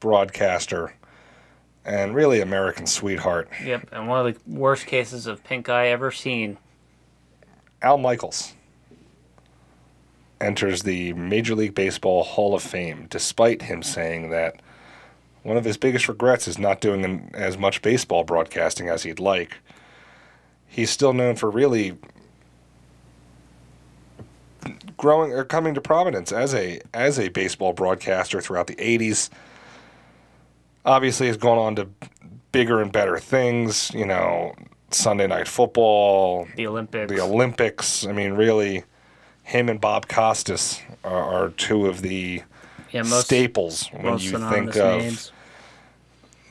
A: broadcaster and really American sweetheart,
B: Yep. And one of the worst cases of pink eye ever seen.
A: Al Michaels enters the Major League Baseball Hall of Fame, despite him saying that one of his biggest regrets is not doing an, as much baseball broadcasting as he'd like. He's still known for really growing or coming to prominence as a as a baseball broadcaster throughout the 80s. Obviously, has gone on to bigger and better things. You know, Sunday Night Football,
B: The Olympics.
A: the Olympics. I mean, really, him and Bob Costas are, are two of the
B: yeah, most,
A: staples when you think of
B: names.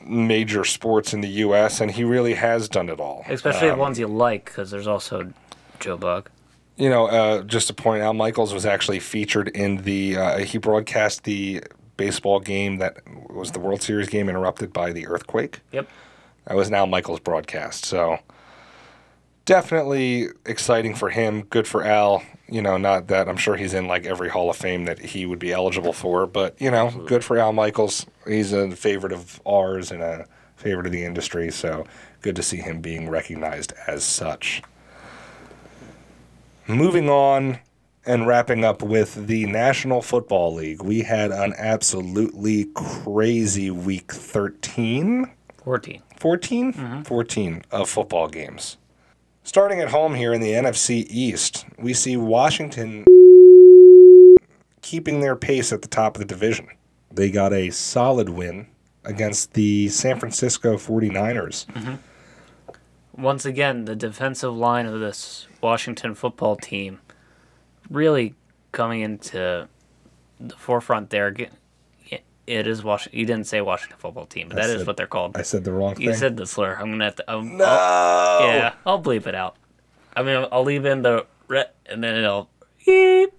A: major sports in the U.S. And he really has done it all.
B: Especially
A: Um,
B: the ones you like, because there's also Joe Buck.
A: You know, uh, just to point out, Michaels was actually featured in the. Uh, he broadcast the baseball game that was the World Series game interrupted by the earthquake.
B: Yep.
A: That was now Michael's broadcast. So definitely exciting for him. Good for Al. You know, not that I'm sure he's in like every Hall of Fame that he would be eligible for, but you know, good for Al Michaels. He's a favorite of ours and a favorite of the industry. So good to see him being recognized as such. Moving on and wrapping up with the National Football League, we had an absolutely crazy week 13.
B: 14.
A: 14? Mm-hmm. 14 of football games. Starting at home here in the NFC East, we see Washington keeping their pace at the top of the division. They got a solid win against the San Francisco 49ers. Mm-hmm.
B: Once again, the defensive line of this Washington football team really coming into the forefront there. It is Washington. You didn't say Washington football team, but
A: I
B: that is
A: said-
B: what they're called.
A: I said the wrong thing.
B: You said the slur. I'm gonna have to. Um,
A: no.
B: I'll- yeah, I'll bleep it out. I mean, I'll leave in the re- and then it'll beep.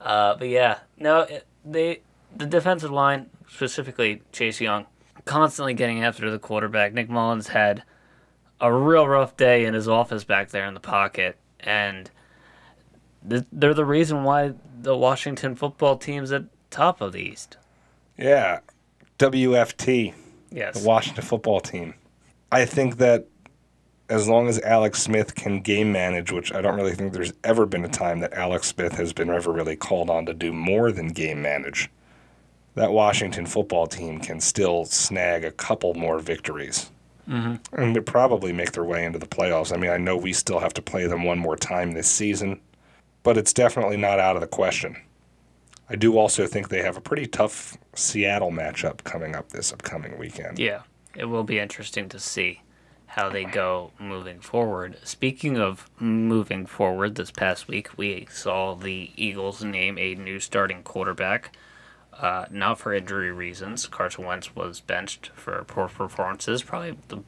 B: Uh, but yeah, no, it, they the defensive line specifically Chase Young constantly getting after the quarterback. Nick Mullens had a real rough day in his office back there in the pocket, and th- they're the reason why the Washington football team's at top of the East.
A: Yeah. WFT,
B: Yes.
A: the Washington football team. I think that as long as Alex Smith can game manage, which I don't really think there's ever been a time that Alex Smith has been ever really called on to do more than game manage, that Washington football team can still snag a couple more victories. Mm-hmm. And they probably make their way into the playoffs. I mean, I know we still have to play them one more time this season, but it's definitely not out of the question. I do also think they have a pretty tough Seattle matchup coming up this upcoming weekend.
B: Yeah, it will be interesting to see how they go moving forward. Speaking of moving forward, this past week we saw the Eagles name a new starting quarterback. Uh, not for injury reasons. Carson Wentz was benched for poor performances. Probably the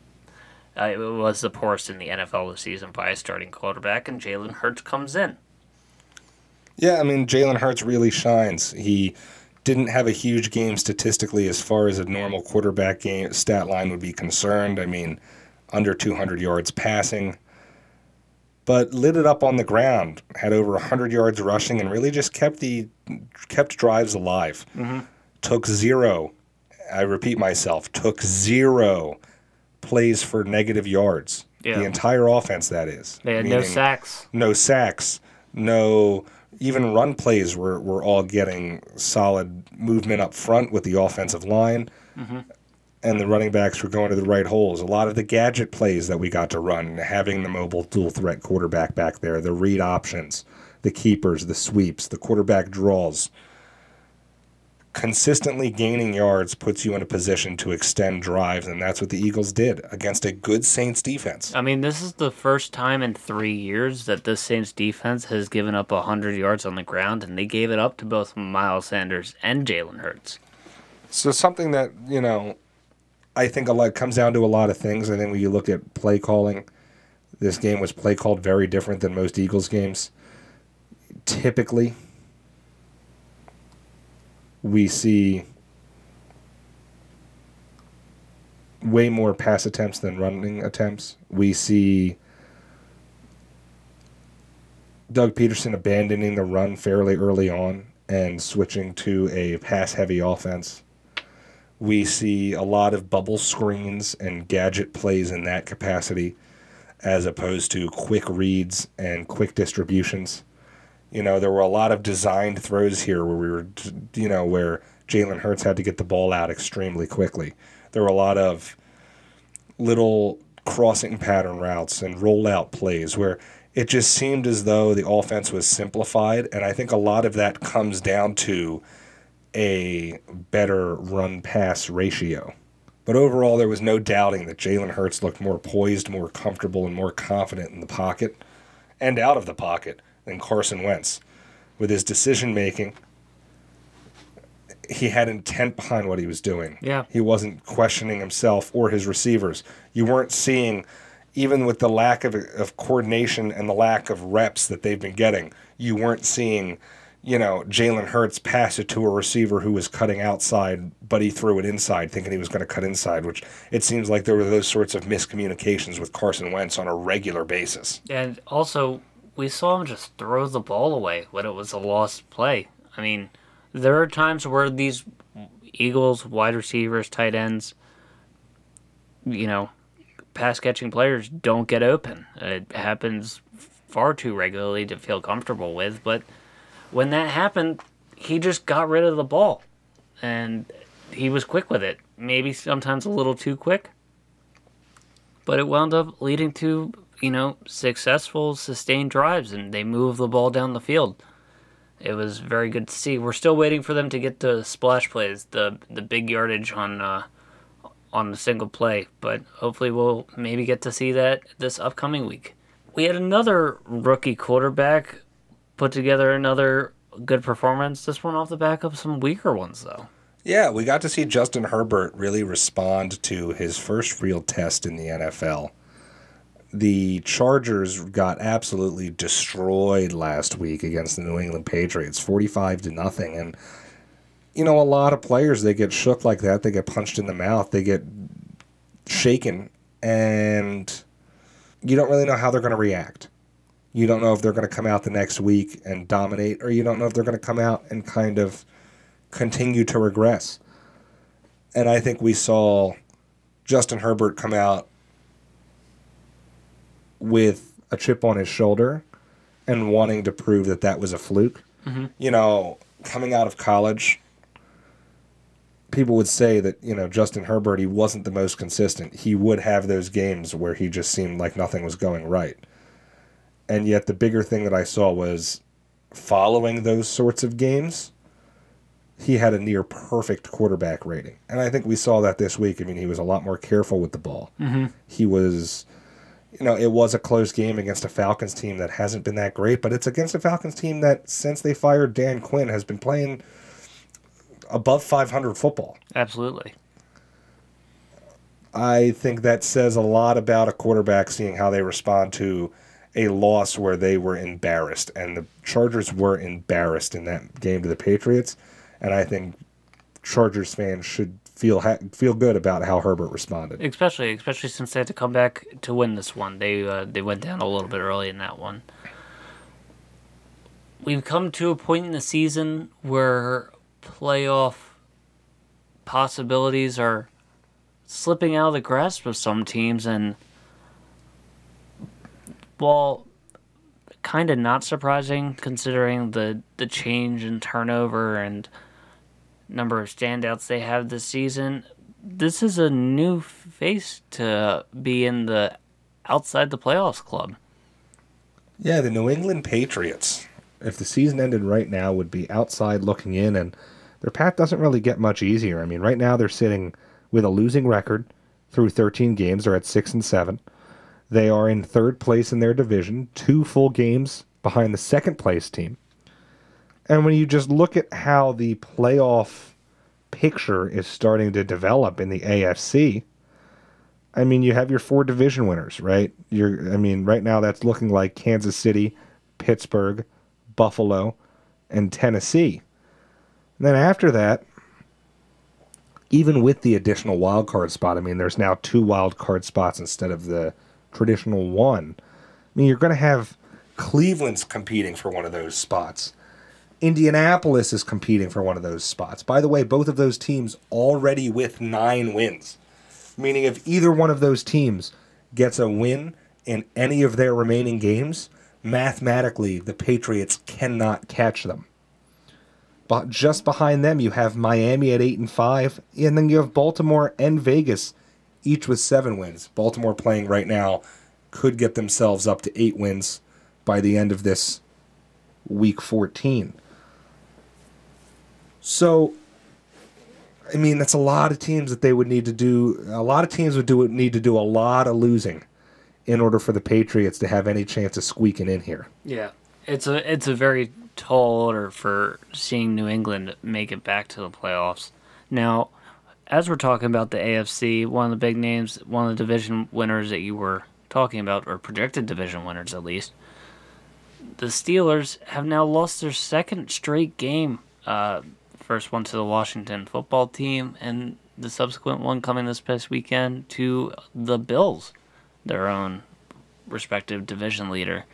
B: uh, it was the poorest in the NFL this season by a starting quarterback, and Jalen Hurts comes in.
A: Yeah, I mean, Jalen Hurts really shines. He didn't have a huge game statistically as far as a normal quarterback game stat line would be concerned. I mean, under 200 yards passing, but lit it up on the ground. Had over 100 yards rushing and really just kept the kept drives alive. Mm-hmm. Took zero. I repeat myself. Took zero plays for negative yards.
B: Yeah.
A: The entire offense, that is.
B: They had no sacks.
A: no sacks, no even run plays were, were all getting solid movement up front with the offensive line. Mm-hmm. And the running backs were going to the right holes. A lot of the gadget plays that we got to run, having the mobile dual threat quarterback back there, the read options, the keepers, the sweeps, the quarterback draws. Consistently gaining yards puts you in a position to extend drives, and that's what the Eagles did against a good Saints defense.
B: I mean, this is the first time in three years that this Saints defense has given up 100 yards on the ground, and they gave it up to both Miles Sanders and Jalen Hurts.
A: So something that you know, I think a lot comes down to a lot of things. I think when you look at play calling, this game was play called very different than most Eagles games. Typically, we see way more pass attempts than running attempts. We see Doug Pederson abandoning the run fairly early on and switching to a pass heavy offense. We see a lot of bubble screens and gadget plays in that capacity as opposed to quick reads and quick distributions. You know, there were a lot of designed throws here where we were, you know, where Jalen Hurts had to get the ball out extremely quickly. There were a lot of little crossing pattern routes and rollout plays where it just seemed as though the offense was simplified. And I think a lot of that comes down to a better run pass ratio. But overall, there was no doubting that Jalen Hurts looked more poised, more comfortable, and more confident in the pocket and out of the pocket than Carson Wentz. With his decision making, he had intent behind what he was doing.
B: Yeah.
A: He wasn't questioning himself or his receivers. You weren't seeing, even with the lack of, of coordination and the lack of reps that they've been getting, you weren't seeing, you know, Jalen Hurts pass it to a receiver who was cutting outside, but he threw it inside thinking he was going to cut inside, which it seems like there were those sorts of miscommunications with Carson Wentz on a regular basis.
B: And also, we saw him just throw the ball away when it was a lost play. I mean, there are times where these Eagles wide receivers, tight ends, you know, pass catching players don't get open. It happens far too regularly to feel comfortable with, but when that happened, he just got rid of the ball and he was quick with it. Maybe sometimes a little too quick, but it wound up leading to you know successful sustained drives and they move the ball down the field It was very good to see. We're still waiting for them to get the splash plays, the the big yardage on uh, on the single play, but hopefully we'll maybe get to see that this upcoming week. We had another rookie quarterback put together another good performance. This one off the back of some weaker ones though.
A: Yeah, we got to see Justin Herbert really respond to his first real test in the NFL. The Chargers got absolutely destroyed last week against the New England Patriots, 45 to nothing and you know a lot of players they get shook like that, they get punched in the mouth, they get shaken and you don't really know how they're going to react. You don't know if they're going to come out the next week and dominate or you don't know if they're going to come out and kind of continue to regress. And I think we saw Justin Herbert come out with a chip on his shoulder and wanting to prove that that was a fluke.
B: Mm-hmm.
A: You know, coming out of college, people would say that, you know, Justin Herbert, he wasn't the most consistent. He would have those games where he just seemed like nothing was going right. And yet, the bigger thing that I saw was following those sorts of games he had a near perfect quarterback rating. And I think we saw that this week. I mean, he was a lot more careful with the ball.
B: Mm-hmm.
A: He was, you know, it was a close game against a Falcons team that hasn't been that great, but it's against a Falcons team that, since they fired Dan Quinn, has been playing above 500 football.
B: Absolutely.
A: I think that says a lot about a quarterback seeing how they respond to a loss where they were embarrassed. And the Chargers were embarrassed in that game to the Patriots and I think Chargers fans should feel ha- feel good about how Herbert responded.
B: Especially, especially since they had to come back to win this one. They uh, they went down a little bit early in that one. We've come to a point in the season where playoff possibilities are slipping out of the grasp of some teams, and while kind of not surprising considering the the change in turnover and number of standouts they have this season, this is a new face to be in the outside the playoffs club.
A: Yeah, the New England Patriots. If the season ended right now, would be outside looking in, and their path doesn't really get much easier. I mean, right now they're sitting with a losing record through 13 games. They're at six and seven. They are in third place in their division, two full games behind the second place team. And when you just look at how the playoff picture is starting to develop in the AFC, I mean, you have your four division winners, right? You're, I mean, right now that's looking like Kansas City, Pittsburgh, Buffalo, and Tennessee. And then after that, even with the additional wild card spot, I mean, there's now two wild card spots instead of the traditional one. I mean, you're going to have Cleveland's competing for one of those spots. Indianapolis is competing for one of those spots. By the way, both of those teams already with nine wins. Meaning, if either one of those teams gets a win in any of their remaining games, mathematically, the Patriots cannot catch them. But just behind them, you have Miami at 8 and 5, and then you have Baltimore and Vegas, each with seven wins. Baltimore playing right now could get themselves up to eight wins by the end of this week 14. So, I mean, that's a lot of teams that they would need to do. A lot of teams would do need to do a lot of losing in order for the Patriots to have any chance of squeaking in here.
B: Yeah, it's a it's a very tall order for seeing New England make it back to the playoffs. Now, as we're talking about the AFC, one of the big names, one of the division winners that you were talking about, or projected division winners at least, the Steelers have now lost their second straight game. Uh, first one to the Washington football team, and the subsequent one coming this past weekend to the Bills, their own respective division leader.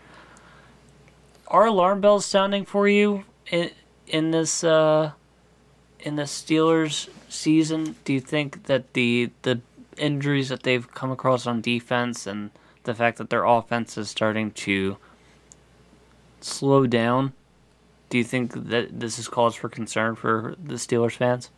B: Are alarm bells sounding for you in in this uh, in the Steelers season? Do you think that the the injuries that they've come across on defense and the fact that their offense is starting to slow down do you think that this is cause for concern for the Steelers fans?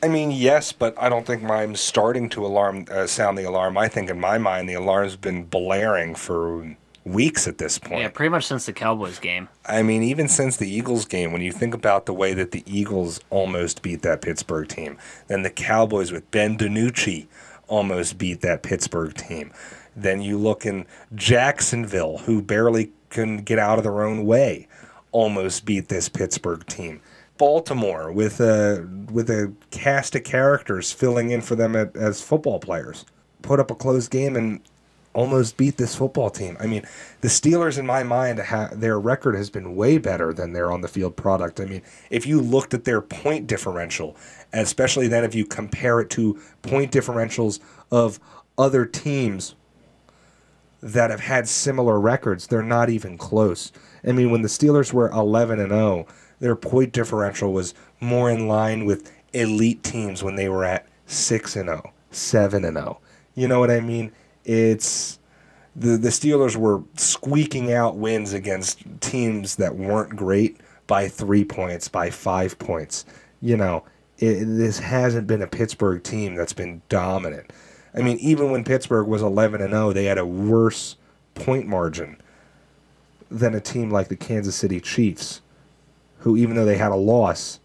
A: I mean, yes, but I don't think I'm starting to alarm uh, sound the alarm. I think in my mind the alarm's been blaring for weeks at this point.
B: Yeah, pretty much since the Cowboys game.
A: I mean, even since the Eagles game, when you think about the way that the Eagles almost beat that Pittsburgh team, then the Cowboys with Ben DiNucci almost beat that Pittsburgh team. Then you look in Jacksonville, who barely can get out of their own way, almost beat this Pittsburgh team. Baltimore with a with a cast of characters filling in for them at, as football players, put up a close game and almost beat this football team. I mean, the Steelers, in my mind, ha- their record has been way better than their on the field product. I mean, if you looked at their point differential, especially then if you compare it to point differentials of other teams that have had similar records, they're not even close. I mean, when the Steelers were 11 and 0, their point differential was more in line with elite teams when they were at 6 and 0, 7 and 0. You know what I mean? It's the the Steelers were squeaking out wins against teams that weren't great by 3 points, by 5 points. You know, it, this hasn't been a Pittsburgh team that's been dominant. I mean, even when Pittsburgh was 11 and 0, they had a worse point margin than a team like the Kansas City Chiefs, who, even though they had a loss,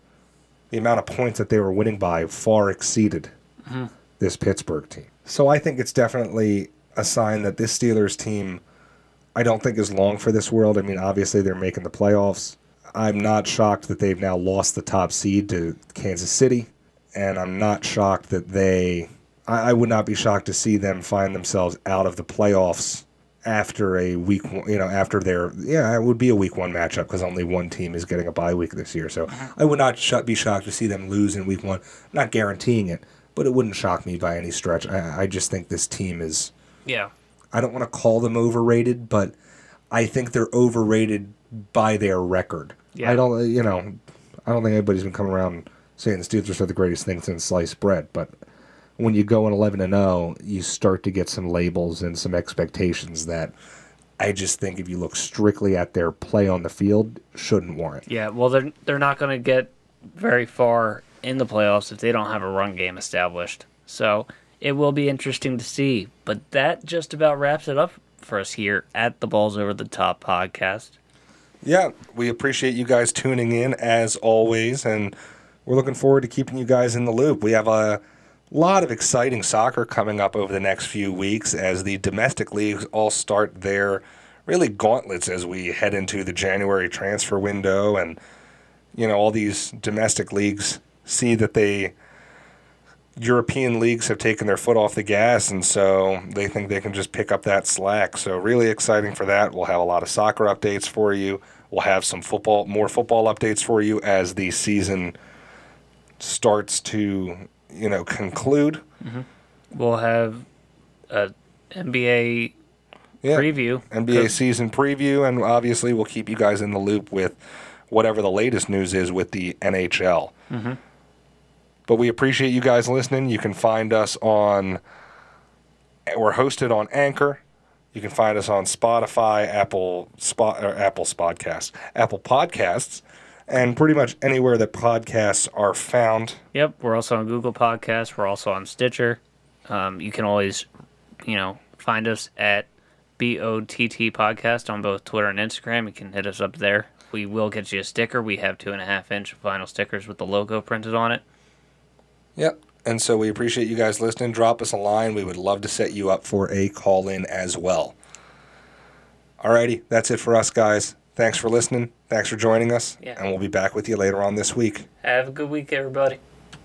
A: the amount of points that they were winning by far exceeded mm-hmm. this Pittsburgh team. So I think it's definitely a sign that this Steelers team, I don't think is long for this world. I mean, obviously they're making the playoffs. I'm not shocked that they've now lost the top seed to Kansas City, and I'm not shocked that they I, I would not be shocked to see them find themselves out of the playoffs after a week, you know, after their yeah, it would be a week one matchup because only one team is getting a bye week this year. So uh-huh. I would not sh- be shocked to see them lose in week one. not guaranteeing it, but it wouldn't shock me by any stretch. I, I just think this team is.
B: Yeah.
A: I don't want to call them overrated, but I think they're overrated by their record. Yeah. I don't, you know, I don't think anybody's been coming around saying the Steelers are the greatest thing since sliced bread, but when you go in 11 and 0, you start to get some labels and some expectations that I just think if you look strictly at their play on the field, shouldn't warrant.
B: Yeah, well, they're they're not going to get very far in the playoffs if they don't have a run game established. So it will be interesting to see. But that just about wraps it up for us here at the Balls Over the Top podcast.
A: Yeah, we appreciate you guys tuning in as always, and we're looking forward to keeping you guys in the loop. We have a a lot of exciting soccer coming up over the next few weeks as the domestic leagues all start their really gauntlets as we head into the January transfer window and you know all these domestic leagues see that they European leagues have taken their foot off the gas and so they think they can just pick up that slack. So really exciting for that. We'll have a lot of soccer updates for you. We'll have some football more football updates for you as the season starts to you know conclude.
B: Mm-hmm. We'll have a NBA yeah, preview,
A: NBA season preview, and obviously we'll keep you guys in the loop with whatever the latest news is with the NHL. Mm-hmm. But we appreciate you guys listening. You can find us on. We're hosted on Anchor. You can find us on Spotify, Apple Spot, or Apple Podcasts, Apple Podcasts, and pretty much anywhere that podcasts are found.
B: Yep, we're also on Google Podcasts. We're also on Stitcher. Um, you can always, you know, find us at BOTT Podcast on both Twitter and Instagram. You can hit us up there. We will get you a sticker. We have two and a half inch vinyl stickers with the logo printed on it.
A: Yep. And so we appreciate you guys listening. Drop us a line. We would love to set you up for a call in as well. Alrighty, that's it for us, guys. Thanks for listening. Thanks for joining us. Yeah. And we'll be back with you later on this week.
B: Have a good week, everybody.